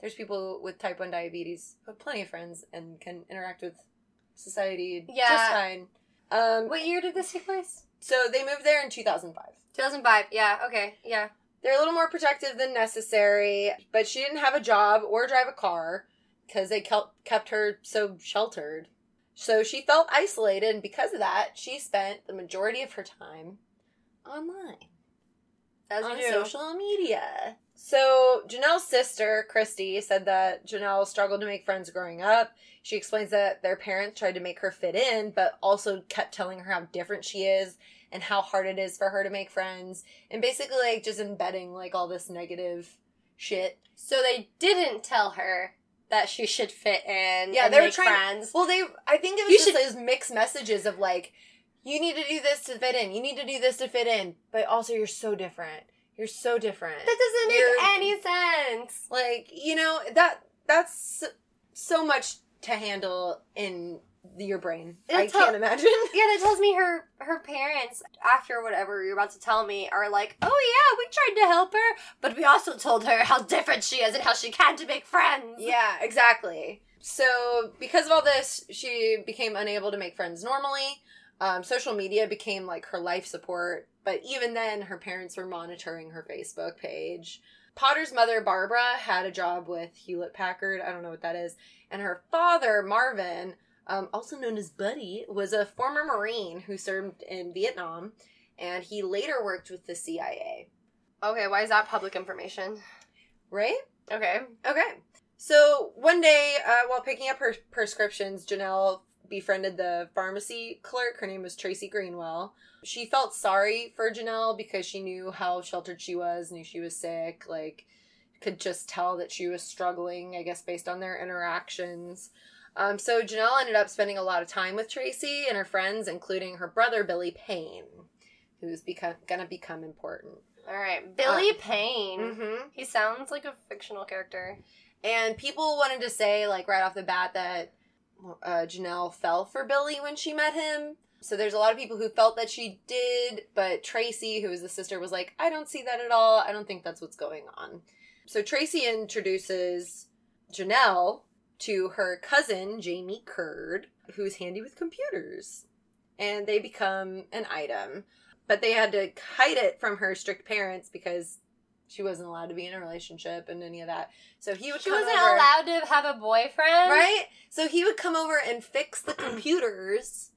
there's people with type 1 diabetes who have plenty of friends and can interact with society Yeah. just fine. Um, What year did this take place? so they moved there in 2005. 2005. Yeah. Okay. Yeah. They're a little more protective than necessary, but she didn't have a job or drive a car because they kept her so sheltered. So she felt isolated, and because of that, she spent the majority of her time online As on social media. So Janelle's sister, Christy, said that Janelle struggled to make friends growing up. She explains that their parents tried to make her fit in, but also kept telling her how different she is and how hard it is for her to make friends. And basically like just embedding like all this negative shit. So they didn't tell her that she should fit in. Yeah, they were trying- friends. Well, they I think it was You just should- those mixed messages of like you need to do this to fit in. You need to do this to fit in, but also you're so different. You're so different. That doesn't make You're- any sense. like you know that that's so much to handle in your brain. I It'll tell- can't imagine. Yeah, that tells me her her parents, after whatever you're about to tell me, are like, oh yeah, we tried to help her, but we also told her how different she is and how she can't make friends. yeah exactly. So because of all this she became unable to make friends normally. Um, social media became like her life support but even then her parents were monitoring her facebook page. Potter's mother barbara had a job with hewlett packard i don't know what that is and her father marvin um, also known as buddy was a former marine who served in vietnam and he later worked with the cia Okay, why is that public information? right Okay. Okay. So one day, uh, while picking up her prescriptions, Janelle befriended the pharmacy clerk. Her name was Tracy Greenwell. She felt sorry for Janelle because she knew how sheltered she was, knew she was sick, like, could just tell that she was struggling, I guess, based on their interactions. Um, so Janelle ended up spending a lot of time with Tracy and her friends, including her brother, Billy Payne, who's become, gonna become important. All right. Billy Payne. Mm-hmm. He sounds like a fictional character. And people wanted to say, like, right off the bat, that uh, Janelle fell for Billy when she met him. So there's a lot of people who felt that she did, but Tracy, who is the sister, was like, I don't see that at all. I don't think that's what's going on. So Tracy introduces Janelle to her cousin, Jamie Curd, who's handy with computers. And they become an item. But they had to hide it from her strict parents because she wasn't allowed to be in a relationship and any of that. So he would She wasn't over, allowed to have a boyfriend. right? So he would come over and fix the computers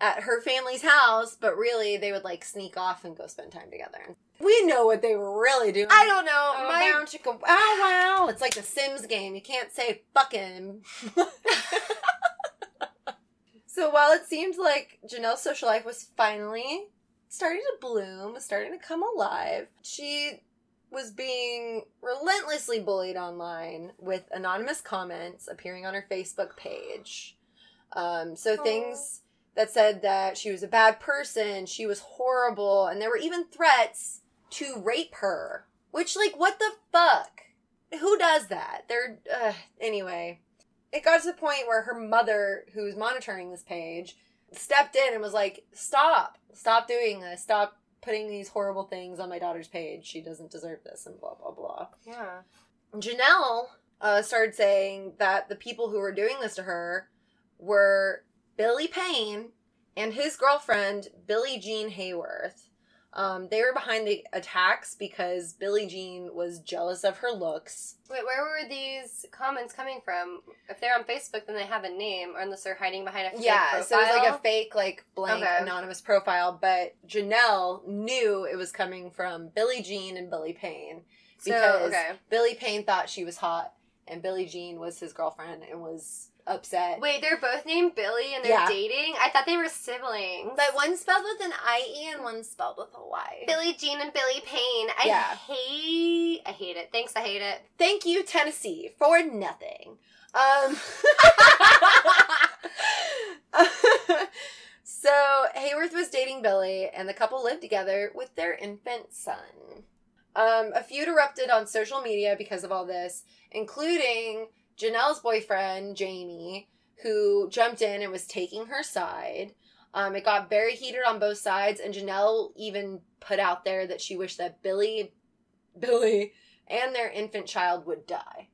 at her family's house, but really they would like sneak off and go spend time together. We know what they were really doing. I don't know. Oh, my wow, chicka, wow, wow. It's like the Sims game. You can't say fucking. so while it seemed like Janelle's social life was finally starting to bloom, starting to come alive, she was being relentlessly bullied online with anonymous comments appearing on her Facebook page. Um, so Aw. things that said that she was a bad person, she was horrible, and there were even threats to rape her. Which, like, what the fuck? Who does that? They're, uh, anyway. It got to the point where her mother, who's monitoring this page, stepped in and was like, stop, stop doing this, stop putting these horrible things on my daughter's page. She doesn't deserve this, and blah, blah, blah. yeah. Janelle uh, started saying that the people who were doing this to her were Billy Payne and his girlfriend, Billie Jean Hayworth. Um, they were behind the attacks because Billie Jean was jealous of her looks. Wait, where were these comments coming from? If they're on Facebook, then they have a name, unless they're hiding behind a fake yeah, profile. so it was like a fake, like blank, Okay. anonymous profile. But Janelle knew it was coming from Billie Jean and Billy Payne So, because okay. Billy Payne thought she was hot, and Billie Jean was his girlfriend and was upset. Wait, they're both named Billy and they're Yeah. dating? I thought they were siblings. But one's spelled with an I-E and one's spelled with a Y. Billie Jean and Billy Payne. I Yeah. hate I hate it. Thanks, I hate it. Thank you, Tennessee, for nothing. Um, so Hayworth was dating Billy, and the couple lived together with their infant son. Um, a feud erupted on social media because of all this, including Janelle's boyfriend, Jamie, who jumped in and was taking her side. Um, it got very heated on both sides, and Janelle even put out there that she wished that Billy, Billy, and their infant child would die.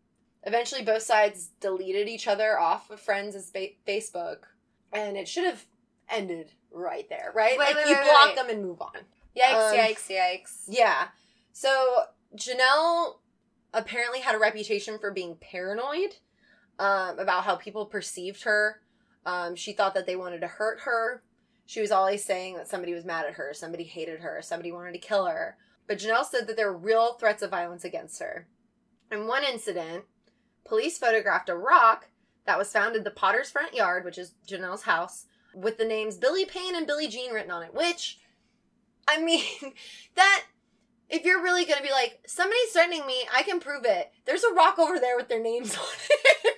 Eventually, both sides deleted each other off of Friends' ba- Facebook, and it should have ended right there, right? Wait, like wait, you wait, block them and move on. Yikes! Um, yikes! Yikes! Yeah. So Janelle apparently had a reputation for being paranoid um, about how people perceived her. Um, she thought that they wanted to hurt her. She was always saying that somebody was mad at her, somebody hated her, somebody wanted to kill her. But Janelle said that there were real threats of violence against her. In one incident, police photographed a rock that was found in the Potter's front yard, which is Janelle's house, with the names Billy Payne and Billie Jean written on it, which, I mean, that if you're really gonna be like somebody's threatening me, I can prove it. There's a rock over there with their names on it,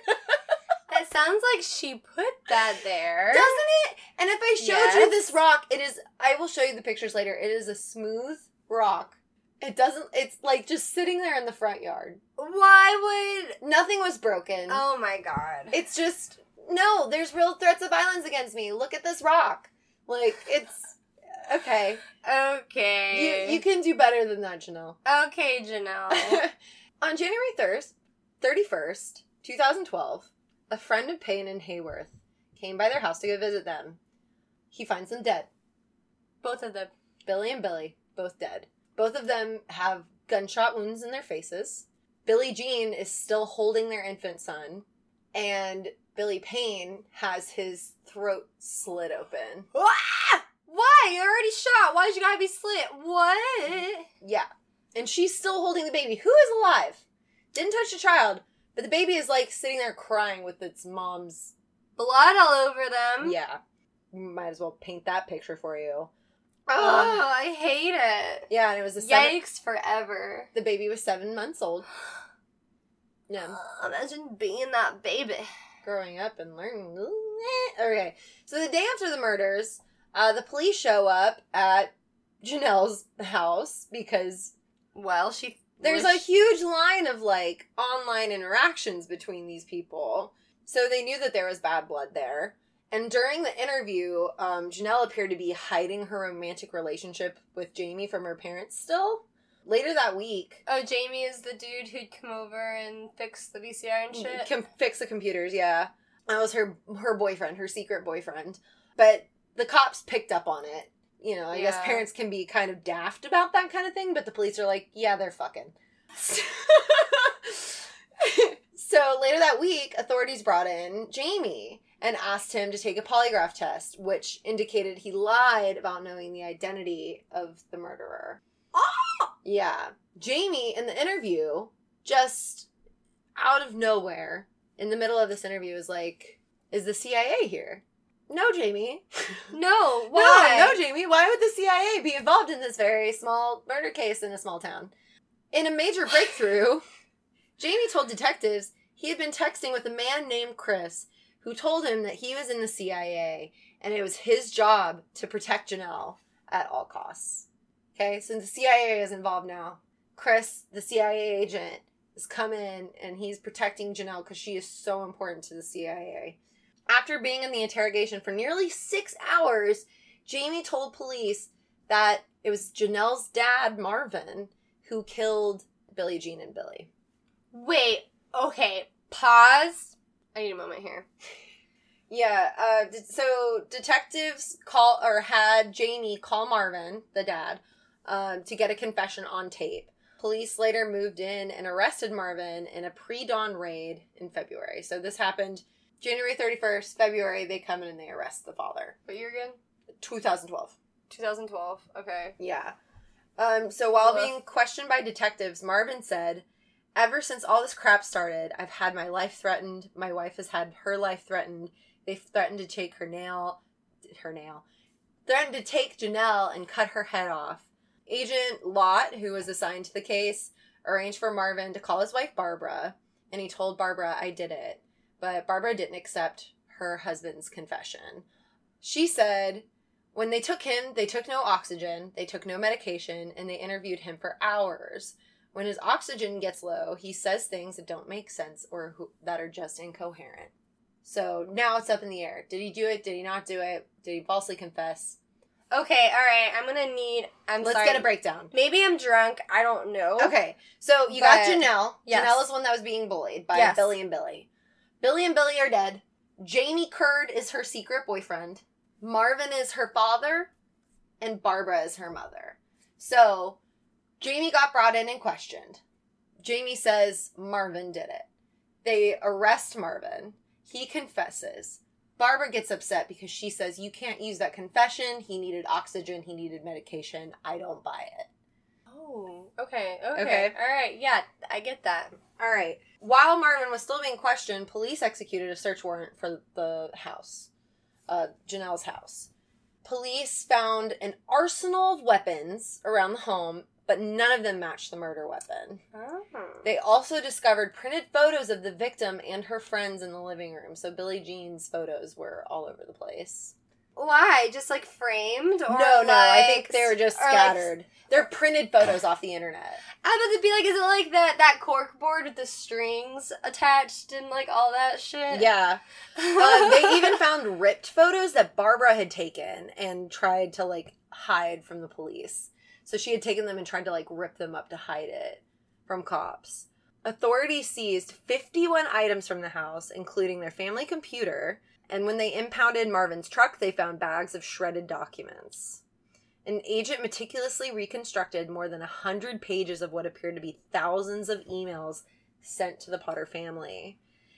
That sounds like she put that there. doesn't it? And if I showed you this rock, it is. I will show you the pictures later. It is a smooth rock. It doesn't. It's like just sitting there in the front yard. Why would? Nothing was broken. Oh my god! It's just no. There's real threats of violence against me. Look at this rock. Like it's okay. okay. You you can do better than that, Janelle. Okay, Janelle. On January 3rd, 31st, 2012, a friend of Payne and Hayworth came by their house to go visit them. He finds them dead. Both of them. Billy and Billy, both dead. Both of them have gunshot wounds in their faces. Billie Jean is still holding their infant son, and Billy Payne has his throat slit open. Ah! Why? You're already shot. Why'd you gotta be slit? What? Yeah. And she's still holding the baby, who is alive. Didn't touch the child, but the baby is like sitting there crying with its mom's Blood all over them. Yeah. Might as well paint that picture for you. Oh, I hate it. Yeah, and it was a seven, Yikes forever. the baby was seven months old. Yeah. Imagine being that baby. Growing up and learning. Okay. So the day after the murders, uh, the police show up at Janelle's house because Well, she. there's a huge line of like online interactions between these people. So they knew that there was bad blood there. And during the interview, um, Janelle appeared to be hiding her romantic relationship with Jamie from her parents still. Later that week, Oh, Jamie is the dude who'd come over and fix the VCR and shit. com- fix the computers, yeah. That was her her boyfriend, her secret boyfriend. But the cops picked up on it. You know, I guess parents can be kind of daft about that kind of thing, but the police are like, yeah, they're fucking. so later that week, authorities brought in Jamie and asked him to take a polygraph test, which indicated he lied about knowing the identity of the murderer. Oh! Yeah. Jamie, in the interview, just out of nowhere, in the middle of this interview, is like, Is the CIA here? No, Jamie. No, why? No, no, Jamie. Why would the CIA be involved in this very small murder case in a small town? In a major breakthrough, Jamie told detectives he had been texting with a man named Chris who told him that he was in the CIA and it was his job to protect Janelle at all costs. Okay, so the CIA is involved now. Chris, the CIA agent, has come in and he's protecting Janelle because she is so important to the CIA. After being in the interrogation for nearly six hours, Jamie told police that it was Janelle's dad, Marvin, who killed Billie Jean and Billy. Wait, okay, pause. I need a moment here. Yeah, uh, so detectives call or had Jamie call Marvin, the dad, um, to get a confession on tape. Police later moved in and arrested Marvin in a pre-dawn raid in February. So this happened January 31st, February, they come in and they arrest the father. What year again? 2012. 2012. Okay. Yeah. Um, so while Woof. being questioned by detectives, Marvin said, Ever since all this crap started, I've had my life threatened. My wife has had her life threatened. They've threatened to take her nail, her nail, threatened to take Janelle and cut her head off. Agent Lott, who was assigned to the case, arranged for Marvin to call his wife Barbara, and he told Barbara, I did it. But Barbara didn't accept her husband's confession. She said, When they took him, they took no oxygen, they took no medication, and they interviewed him for hours. When his oxygen gets low, he says things that don't make sense or who, that are just incoherent. So now it's up in the air. Did he do it? Did he not do it? Did he falsely confess? Okay, all right. I'm gonna need. I'm Let's sorry. get a breakdown. Maybe I'm drunk. I don't know. Okay, so you got Janelle. yes. Janelle is one that was being bullied by Yes. Billy and Billy. Billy and Billy are dead. Jamie Curd is her secret boyfriend. Marvin is her father, and Barbara is her mother. So Jamie got brought in and questioned. Jamie says Marvin did it. They arrest Marvin. He confesses. Barbara gets upset because she says, You can't use that confession. He needed oxygen. He needed medication. I don't buy it. Oh. Okay. Okay. Okay. All right. Yeah, I get that. All right. While Marvin was still being questioned, police executed a search warrant for the house, uh, Janelle's house. Police found an arsenal of weapons around the home, but none of them matched the murder weapon. Oh. They also discovered printed photos of the victim and her friends in the living room. So Billie Jean's photos were all over the place. Why? Just like framed? Or no, no, I think they were just or, like, scattered. They're printed photos off the internet. I was about to be like, is it like that that cork board with the strings attached and like all that shit? Yeah. Um, they even found ripped photos that Barbara had taken and tried to like hide from the police. So she had taken them and tried to like rip them up to hide it from cops. Authorities seized 51 items from the house, including their family computer, and when they impounded Marvin's truck, they found bags of shredded documents. An agent meticulously reconstructed more than a hundred pages of what appeared to be thousands of emails sent to the Potter family.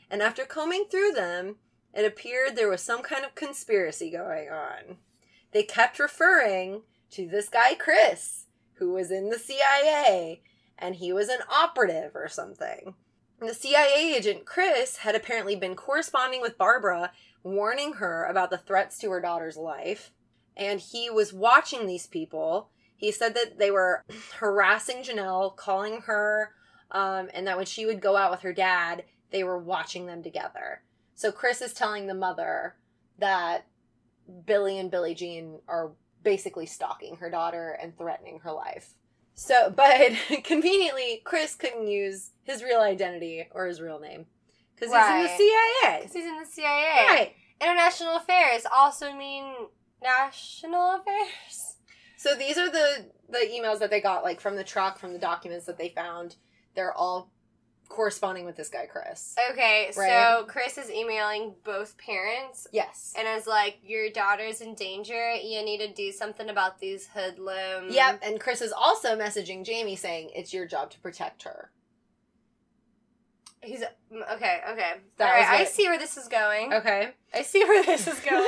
And after combing through them, it appeared there was some kind of conspiracy going on. They kept referring to this guy, Chris, who was in the CIA, and he was an operative or something. The CIA agent, Chris, had apparently been corresponding with Barbara, warning her about the threats to her daughter's life. And he was watching these people. He said that they were harassing Janelle, calling her, um, and that when she would go out with her dad, they were watching them together. So Chris is telling the mother that Billy and Billie Jean are basically stalking her daughter and threatening her life. So, but conveniently, Chris couldn't use his real identity or his real name because he's in the CIA. Because he's in the CIA. Right. International affairs also mean national affairs. So these are the the emails that they got like from the truck, from the documents that they found. They're all corresponding with this guy, Chris. Okay, right? so Chris is emailing both parents Yes. and is like, Your daughter's in danger. You need to do something about these hoodlums. Yep, and Chris is also messaging Jamie saying it's your job to protect her. He's okay, okay. That All right, I see where this is going. Okay. I see where this is going.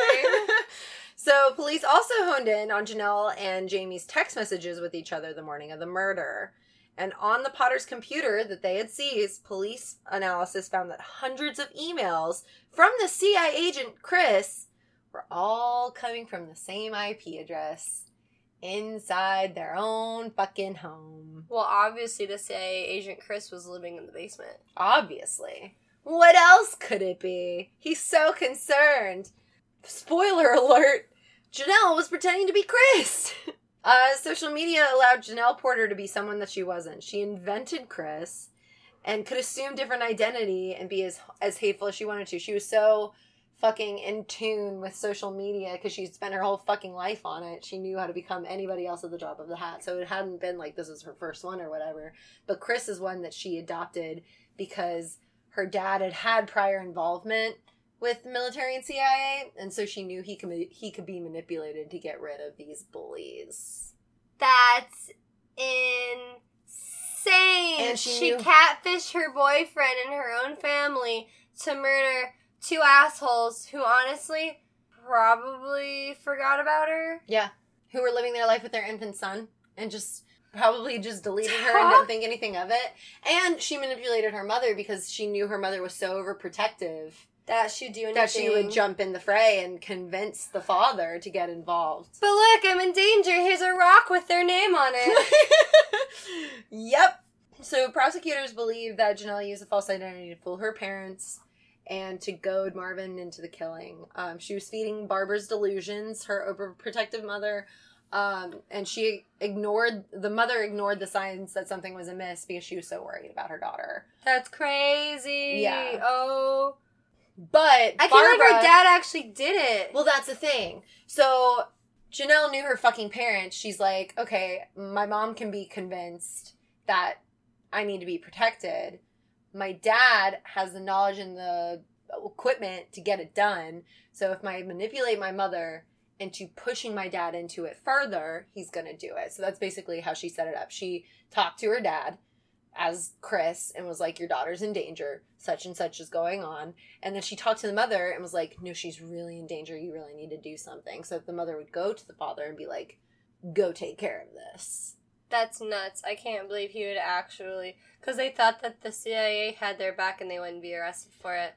so police also honed in on Janelle and Jamie's text messages with each other the morning of the murder. And on the Potter's computer that they had seized, police analysis found that hundreds of emails from the CI agent Chris were all coming from the same IP address inside their own fucking home. well, obviously, to say agent Chris was living in the basement. Obviously. What else could it be? He's so concerned. Spoiler alert Janelle was pretending to be Chris. Uh, social media allowed Janelle Potter to be someone that she wasn't. She invented Chris and could assume different identity and be as as hateful as she wanted to. She was so fucking in tune with social media because she'd spent her whole fucking life on it. She knew how to become anybody else at the drop of the hat. So it hadn't been like this was her first one or whatever. But Chris is one that she adopted because her dad had had prior involvement with military and CIA, and so she knew he could he could be manipulated to get rid of these bullies. That's insane. And she she knew- catfished her boyfriend and her own family to murder two assholes who honestly probably forgot about her. Yeah, who were living their life with their infant son and just probably just deleted her and didn't think anything of it. And she manipulated her mother because she knew her mother was so overprotective That she'd do anything. that she would jump in the fray and convince the father to get involved. But look, I'm in danger. Here's a rock with their name on it. yep. So prosecutors believe that Janelle used a false identity to fool her parents and to goad Marvin into the killing. Um, she was feeding Barbara's delusions, her overprotective mother, um, and she ignored the mother ignored the signs that something was amiss because she was so worried about her daughter. That's crazy. Yeah. Oh. But I can't believe Barbara, her dad actually did it. Well, that's the thing. So Janelle knew her fucking parents. She's like, okay, my mom can be convinced that I need to be protected. My dad has the knowledge and the equipment to get it done. So if I manipulate my mother into pushing my dad into it further, he's going to do it. So that's basically how she set it up. She talked to her dad as Chris and was like, Your daughter's in danger. Such and such is going on. And then she talked to the mother and was like, No, she's really in danger. You really need to do something. So the mother would go to the father and be like, Go take care of this. That's nuts. I can't believe he would actually. Because they thought that the CIA had their back and they wouldn't be arrested for it.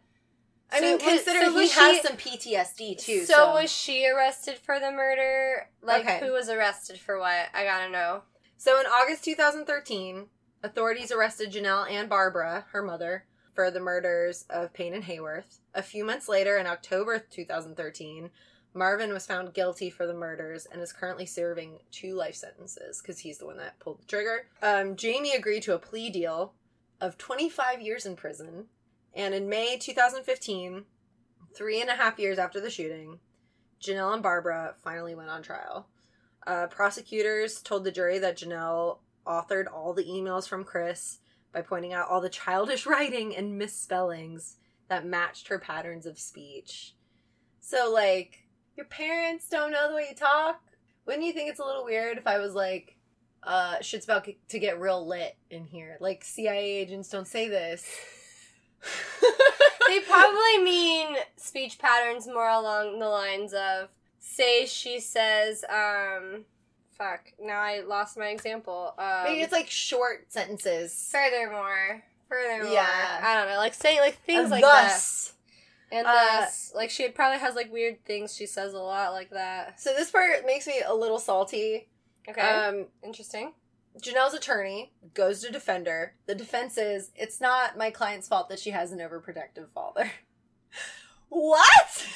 I So mean, considering so he has some PTSD too. So, was she arrested for the murder? Like, Okay. who was arrested for what? I gotta know. So in August 2013, authorities arrested Janelle and Barbara, her mother, for the murders of Payne and Hayworth. A few months later, in October 2013, Marvin was found guilty for the murders and is currently serving two life sentences because he's the one that pulled the trigger. Um, Jamie agreed to a plea deal of 25 years in prison. And in May 2015, three and a half years after the shooting, Janelle and Barbara finally went on trial. Uh, prosecutors told the jury that Janelle authored all the emails from Chris by pointing out all the childish writing and misspellings that matched her patterns of speech. So, like, your parents don't know the way you talk. Wouldn't you think it's a little weird if I was like, uh, shit's about to get real lit in here? Like, CIA agents don't say this. They probably mean speech patterns more along the lines of say she says, um fuck, now I lost my example. Um Maybe it's like short sentences. furthermore. Furthermore. Yeah. I don't know, like say like things like that. And uh, like she probably has like weird things she says a lot like that. So this part makes me a little salty. Okay. Um, Interesting. Janelle's attorney goes to defend her. The defense is it's not my client's fault that she has an overprotective father. what?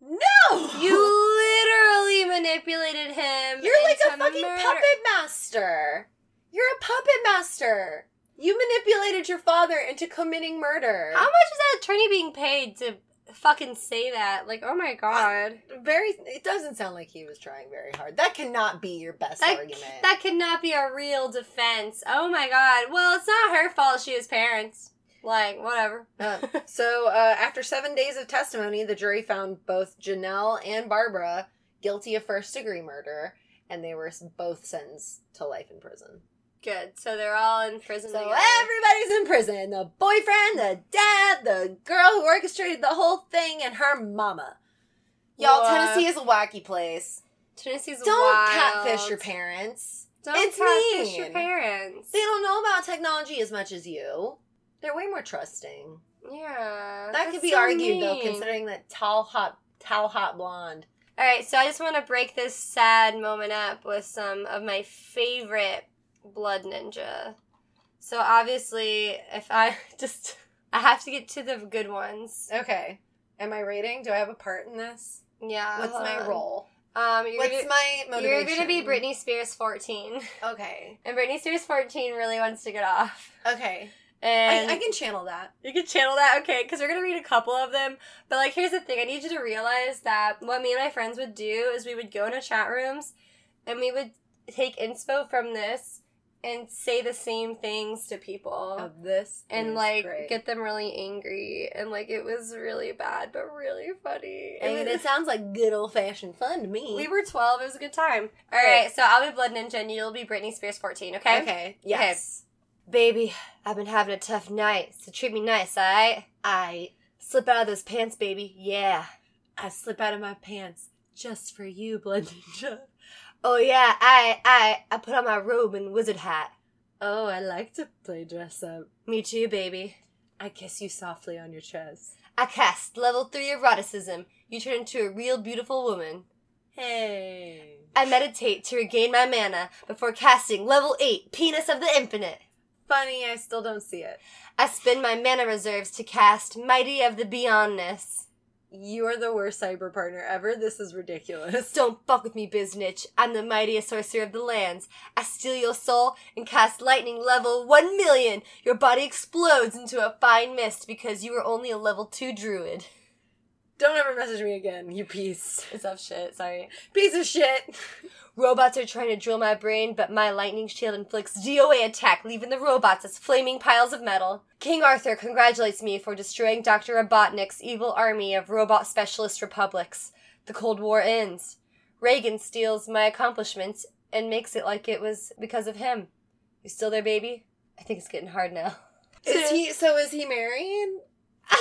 No! You literally manipulated him. You're like a fucking murder. puppet master. You're a puppet master. You manipulated your father into committing murder. How much is that attorney being paid to fucking say that? Like, oh my god. Very. It doesn't sound like he was trying very hard. That cannot be your best That, argument. that could not be a real defense. Oh my god. Well, it's not her fault she has parents. Like, whatever. Uh, so, uh, after seven days of testimony, the jury found both Janelle and Barbara guilty of first degree murder, and they were both sentenced to life in prison. Good. So they're all in prison So, together. everybody's in prison the boyfriend, the dad, the girl who orchestrated the whole thing, and her mama. Y'all? Tennessee is a wacky place. Tennessee's wild. Don't wild. catfish your parents. Don't It's catfish mean. your parents. They don't know about technology as much as you. They're way more trusting. Yeah. That could be so argued though, considering that tall hot towel hot blonde. All right, so I just want to break this sad moment up with some of my favorite Blood Ninja. So obviously, if I just I have to get to the good ones. Okay. Am I rating? Do I have a part in this? Yeah. What's my on. role? Um, you're What's gonna, my motivation? you're gonna be Britney Spears 14, Okay. and Britney Spears 14 really wants to get off. Okay. I, And I can channel that. You can channel that, okay? Because we're gonna read a couple of them. But like, here's the thing: I need you to realize that what me and my friends would do is we would go into chat rooms, and we would take inspo from this and say the same things to people, Of this. and like great. get them really angry, and like it was really bad but really funny. I mean, it sounds like good old fashioned fun to me. we were twelve. It was a good time. All Great. right, so I'll be Blood Ninja, and you'll be Britney Spears fourteen. Okay. Okay. Yes. Baby, I've been having a tough night, so treat me nice, alright? I Slip out of those pants, baby. Yeah. I slip out of my pants just for you, Blood Ninja. Oh yeah, I I I put on my robe and wizard hat. Oh, I like to play dress up. Me too, baby. I kiss you softly on your chest. I cast level three eroticism. You turn into a real beautiful woman. Hey. I meditate to regain my mana before casting level eight penis of the infinite. funny. I still don't see it. I spend my mana reserves to cast Mighty of the Beyondness. You are the worst cyber partner ever. This is ridiculous. Don't fuck with me, Biznitch. I'm the mightiest sorcerer of the lands. I steal your soul and cast lightning level 1 million. Your body explodes into a fine mist because you are only a level 2 druid. Don't ever message me again, you piece. It's up shit, sorry. Piece of shit. Robots are trying to drill my brain, but my lightning shield inflicts DOA attack, leaving the robots as flaming piles of metal. King Arthur congratulates me for destroying Dr. Robotnik's evil army of robot specialist republics. The Cold War ends. Reagan steals my accomplishments and makes it like it was because of him. You still there, baby? I think it's getting hard now. Is he so is he married?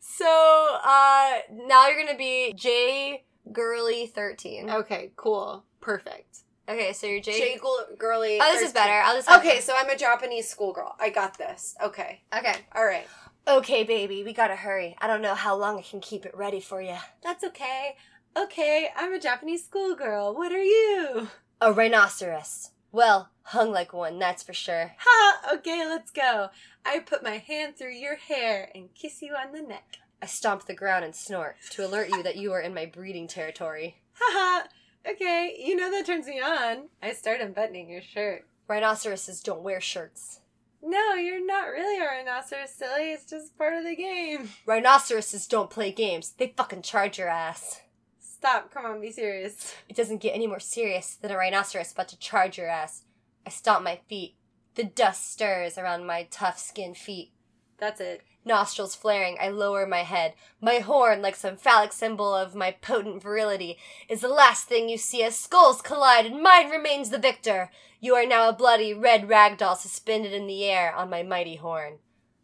so, uh, now you're gonna be J Girly 13. Okay, cool. Perfect. Okay, so you're J. J girly. oh, this is 13. better. I'll just. Okay, so I'm a Japanese schoolgirl. I got this. Okay. Okay. All right. Okay, baby, we gotta hurry. I don't know how long I can keep it ready for you. That's okay. Okay, I'm a Japanese schoolgirl. What are you? A rhinoceros. Well, hung like one, that's for sure. Ha! Okay, let's go. I put my hand through your hair and kiss you on the neck. I stomp the ground and snort to alert you that you are in my breeding territory. Haha. okay, you know that turns me on. I start unbuttoning your shirt. Rhinoceroses don't wear shirts. No, you're not really a rhinoceros, silly. It's just part of the game. Rhinoceroses don't play games. They fucking charge your ass. Stop. Come on, be serious. It doesn't get any more serious than a rhinoceros about to charge your ass. I stomp my feet. The dust stirs around my tough skinned feet. That's it. Nostrils flaring, I lower my head. My horn, like some phallic symbol of my potent virility, is the last thing you see as skulls collide and mine remains the victor. You are now a bloody red ragdoll suspended in the air on my mighty horn.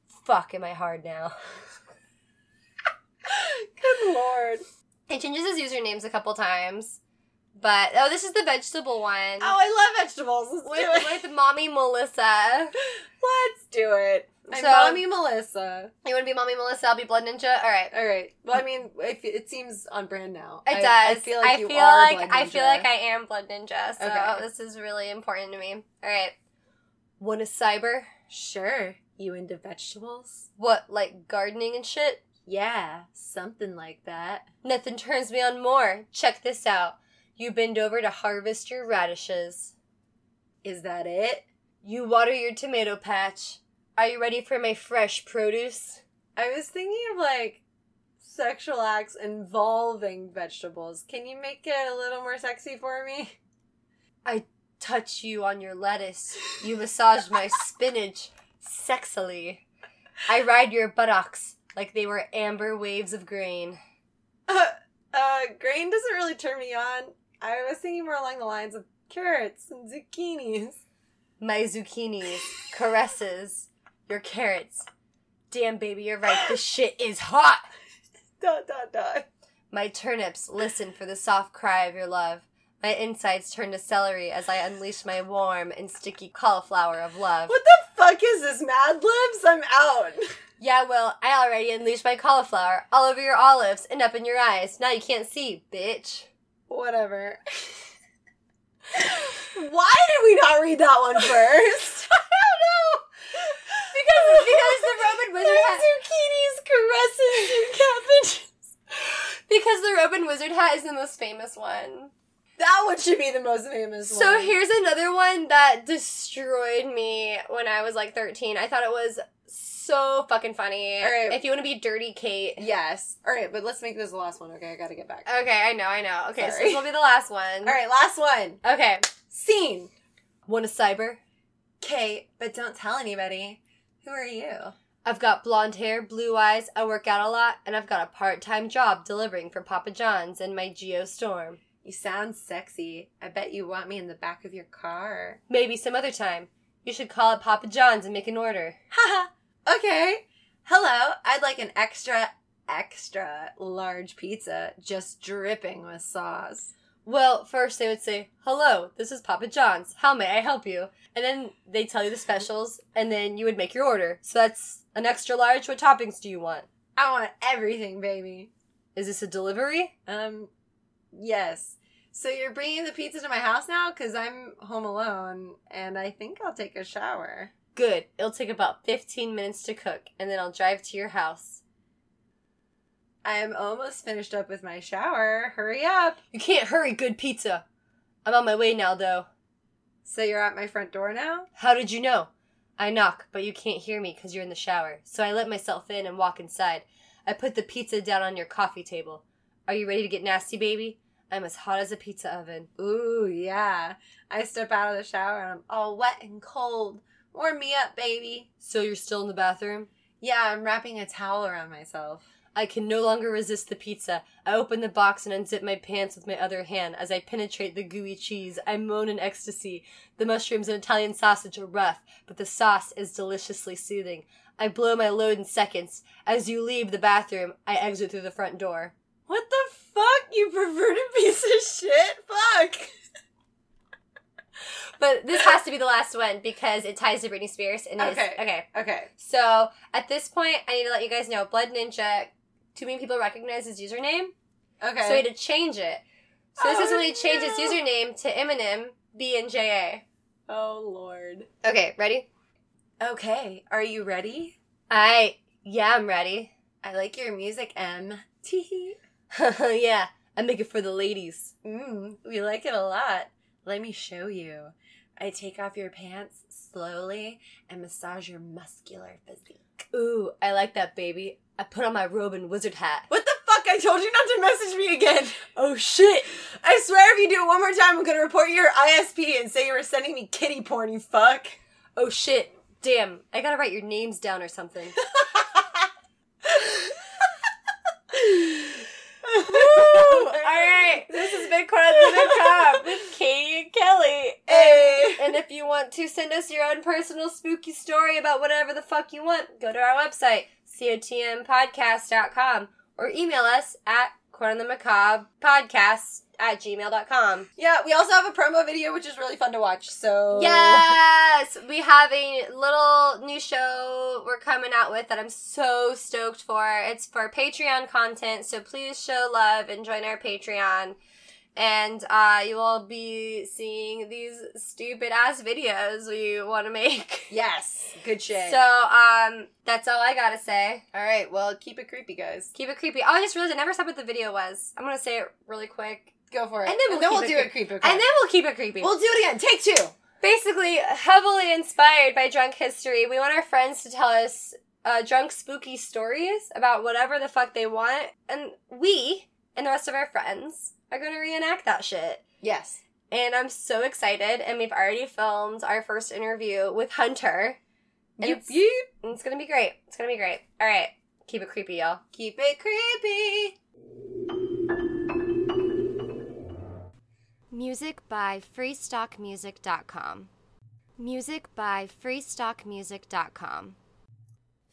Fuck, am I hard now? Good lord. He changes his usernames a couple times. But, oh, this is the vegetable one. Oh, I love vegetables. Let's with, do it. with Mommy Melissa. Let's do it. I'm So- mommy Melissa. You want to be Mommy Melissa? I'll be Blood Ninja? Alright. All right. Well, I mean, it, it seems on brand now. It I, does. I feel like you feel are like I feel like I am Blood Ninja. So Okay. this is really important to me. All right. What is cyber? Sure. You into vegetables? What like gardening and shit? Yeah, something like that. Nothing turns me on more. Check this out. You bend over to harvest your radishes. Is that it? You water your tomato patch. Are you ready for my fresh produce? I was thinking of like sexual acts involving vegetables. Can you make it a little more sexy for me? I touch you on your lettuce. You massage my spinach sexily. I ride your buttocks like they were amber waves of grain. Uh, uh, grain doesn't really turn me on. I was thinking more along the lines of carrots and zucchinis. My zucchinis, caresses, your carrots. Damn, baby, you're right. This shit is hot. Dot dot dot. My turnips listen for the soft cry of your love. My insides turn to celery as I unleash my warm and sticky cauliflower of love. What the fuck is this, Mad Libs? I'm out. Yeah, well, I already unleashed my cauliflower all over your olives and up in your eyes. Now you can't see, bitch. Whatever. Why did we not read that one first? I don't know. Because because the Roman wizard hat zucchinis, caresses, and cabbages. because the Roman wizard hat is the most famous one. That one should be the most famous one. So here's another one that destroyed me when I was like 13. I thought it was so fucking funny. All right. If you want to be dirty Kate. Yes. All right, but let's make this the last one. Okay, I gotta get back. Okay, I know, I know. Okay, so this will be the last one. All right, last one. Okay. Scene. Want a cyber? Kate, but don't tell anybody. Who are you? I've got blonde hair, blue eyes, I work out a lot, and I've got a part time job delivering for Papa John's and my Geostorm. You sound sexy. I bet you want me in the back of your car. Maybe some other time. You should call at Papa John's and make an order. Haha. okay. Hello. I'd like an extra, extra large pizza, just dripping with sauce. Well, first they would say, Hello, this is Papa John's. How may I help you? And then they tell you the specials, and then you would make your order. So that's an extra large. What toppings do you want? I want everything, baby. Is this a delivery? Um, yes. So you're bringing the pizza to my house now? Because I'm home alone, and I think I'll take a shower. Good. It'll take about 15 minutes to cook, and then I'll drive to your house. I am almost finished up with my shower. Hurry up. You can't hurry, good pizza. I'm on my way now, though. So you're at my front door now? How did you know? I knock, but you can't hear me because you're in the shower. So I let myself in and walk inside. I put the pizza down on your coffee table. Are you ready to get nasty, baby? I'm as hot as a pizza oven. Ooh, yeah. I step out of the shower and I'm all wet and cold. Warm me up, baby. So you're still in the bathroom? Yeah, I'm wrapping a towel around myself. I can no longer resist the pizza. I open the box and unzip my pants with my other hand. As I penetrate the gooey cheese, I moan in ecstasy. The mushrooms and Italian sausage are rough, but the sauce is deliciously soothing. I blow my load in seconds. As you leave the bathroom, I exit through the front door. What the fuck, you perverted piece of shit? Fuck. But this has to be the last one because it ties to Britney Spears and Okay. okay. Okay. So at this point, I need to let you guys know Blood Ninja. Too many people recognize his username, Okay. so he had to change it. So this oh, is Oh, when he changed his username to Eminem B and J A. oh, Lord. Okay, ready? Okay. Are you ready? I yeah, I'm ready. I like your music, M. Tee. yeah, I make it for the ladies. Mmm, we like it a lot. Let me show you. I take off your pants slowly and massage your muscular physique. Ooh, I like that, baby. I put on my robe and wizard hat. What the fuck? I told you not to message me again. Oh shit! I swear if you do it one more time, I'm gonna report your ISP and say you were sending me kitty porn, you fuck. Oh shit! Damn, I gotta write your names down or something. All right, this has been Corner of the Macabre with Katie and Kelly. Hey. And if you want to send us your own personal spooky story about whatever the fuck you want, go to our website, cotmpodcast.com, or email us at Corner of the Macabre podcast at gmail.com. Yeah, we also have a promo video which is really fun to watch. So Yes, we have a little new show we're coming out with that I'm so stoked for. It's for Patreon content, so please show love and join our Patreon. And uh, you will be seeing these stupid ass videos we want to make. yes, good shit. So um, that's all I gotta say. all right, well, keep it creepy, guys. Keep it creepy. Oh, I just realized I never said what the video was. I'm gonna say it really quick, Go for it. And then we'll keep it do creep- it creepy. and then we'll keep it creepy. we'll do it again. Take two. basically heavily inspired by drunk history we want our friends to tell us uh, drunk spooky stories about whatever the fuck they want and we and the rest of our friends are going to reenact that shit Yes. and i'm so excited and we've already filmed our first interview with hunter and Yep, it's, yep. and it's gonna be great it's gonna be great all right keep it creepy y'all Keep it creepy. Music by freestockmusic.com. Music by freestockmusic.com.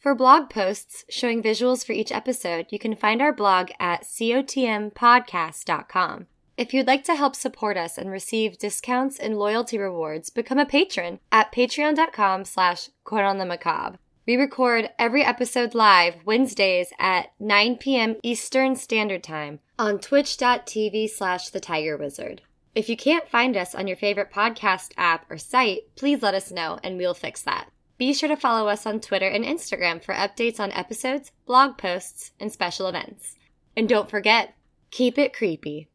For blog posts showing visuals for each episode, you can find our blog at cotmpodcast.com. If you'd like to help support us and receive discounts and loyalty rewards, become a patron at patreon.com slash the macabre. We record every episode live Wednesdays at 9 p.m. Eastern Standard Time on twitch.tv slash the tiger wizard. If you can't find us on your favorite podcast app or site, please let us know and we'll fix that. Be sure to follow us on Twitter and Instagram for updates on episodes, blog posts, and special events. And don't forget, keep it creepy.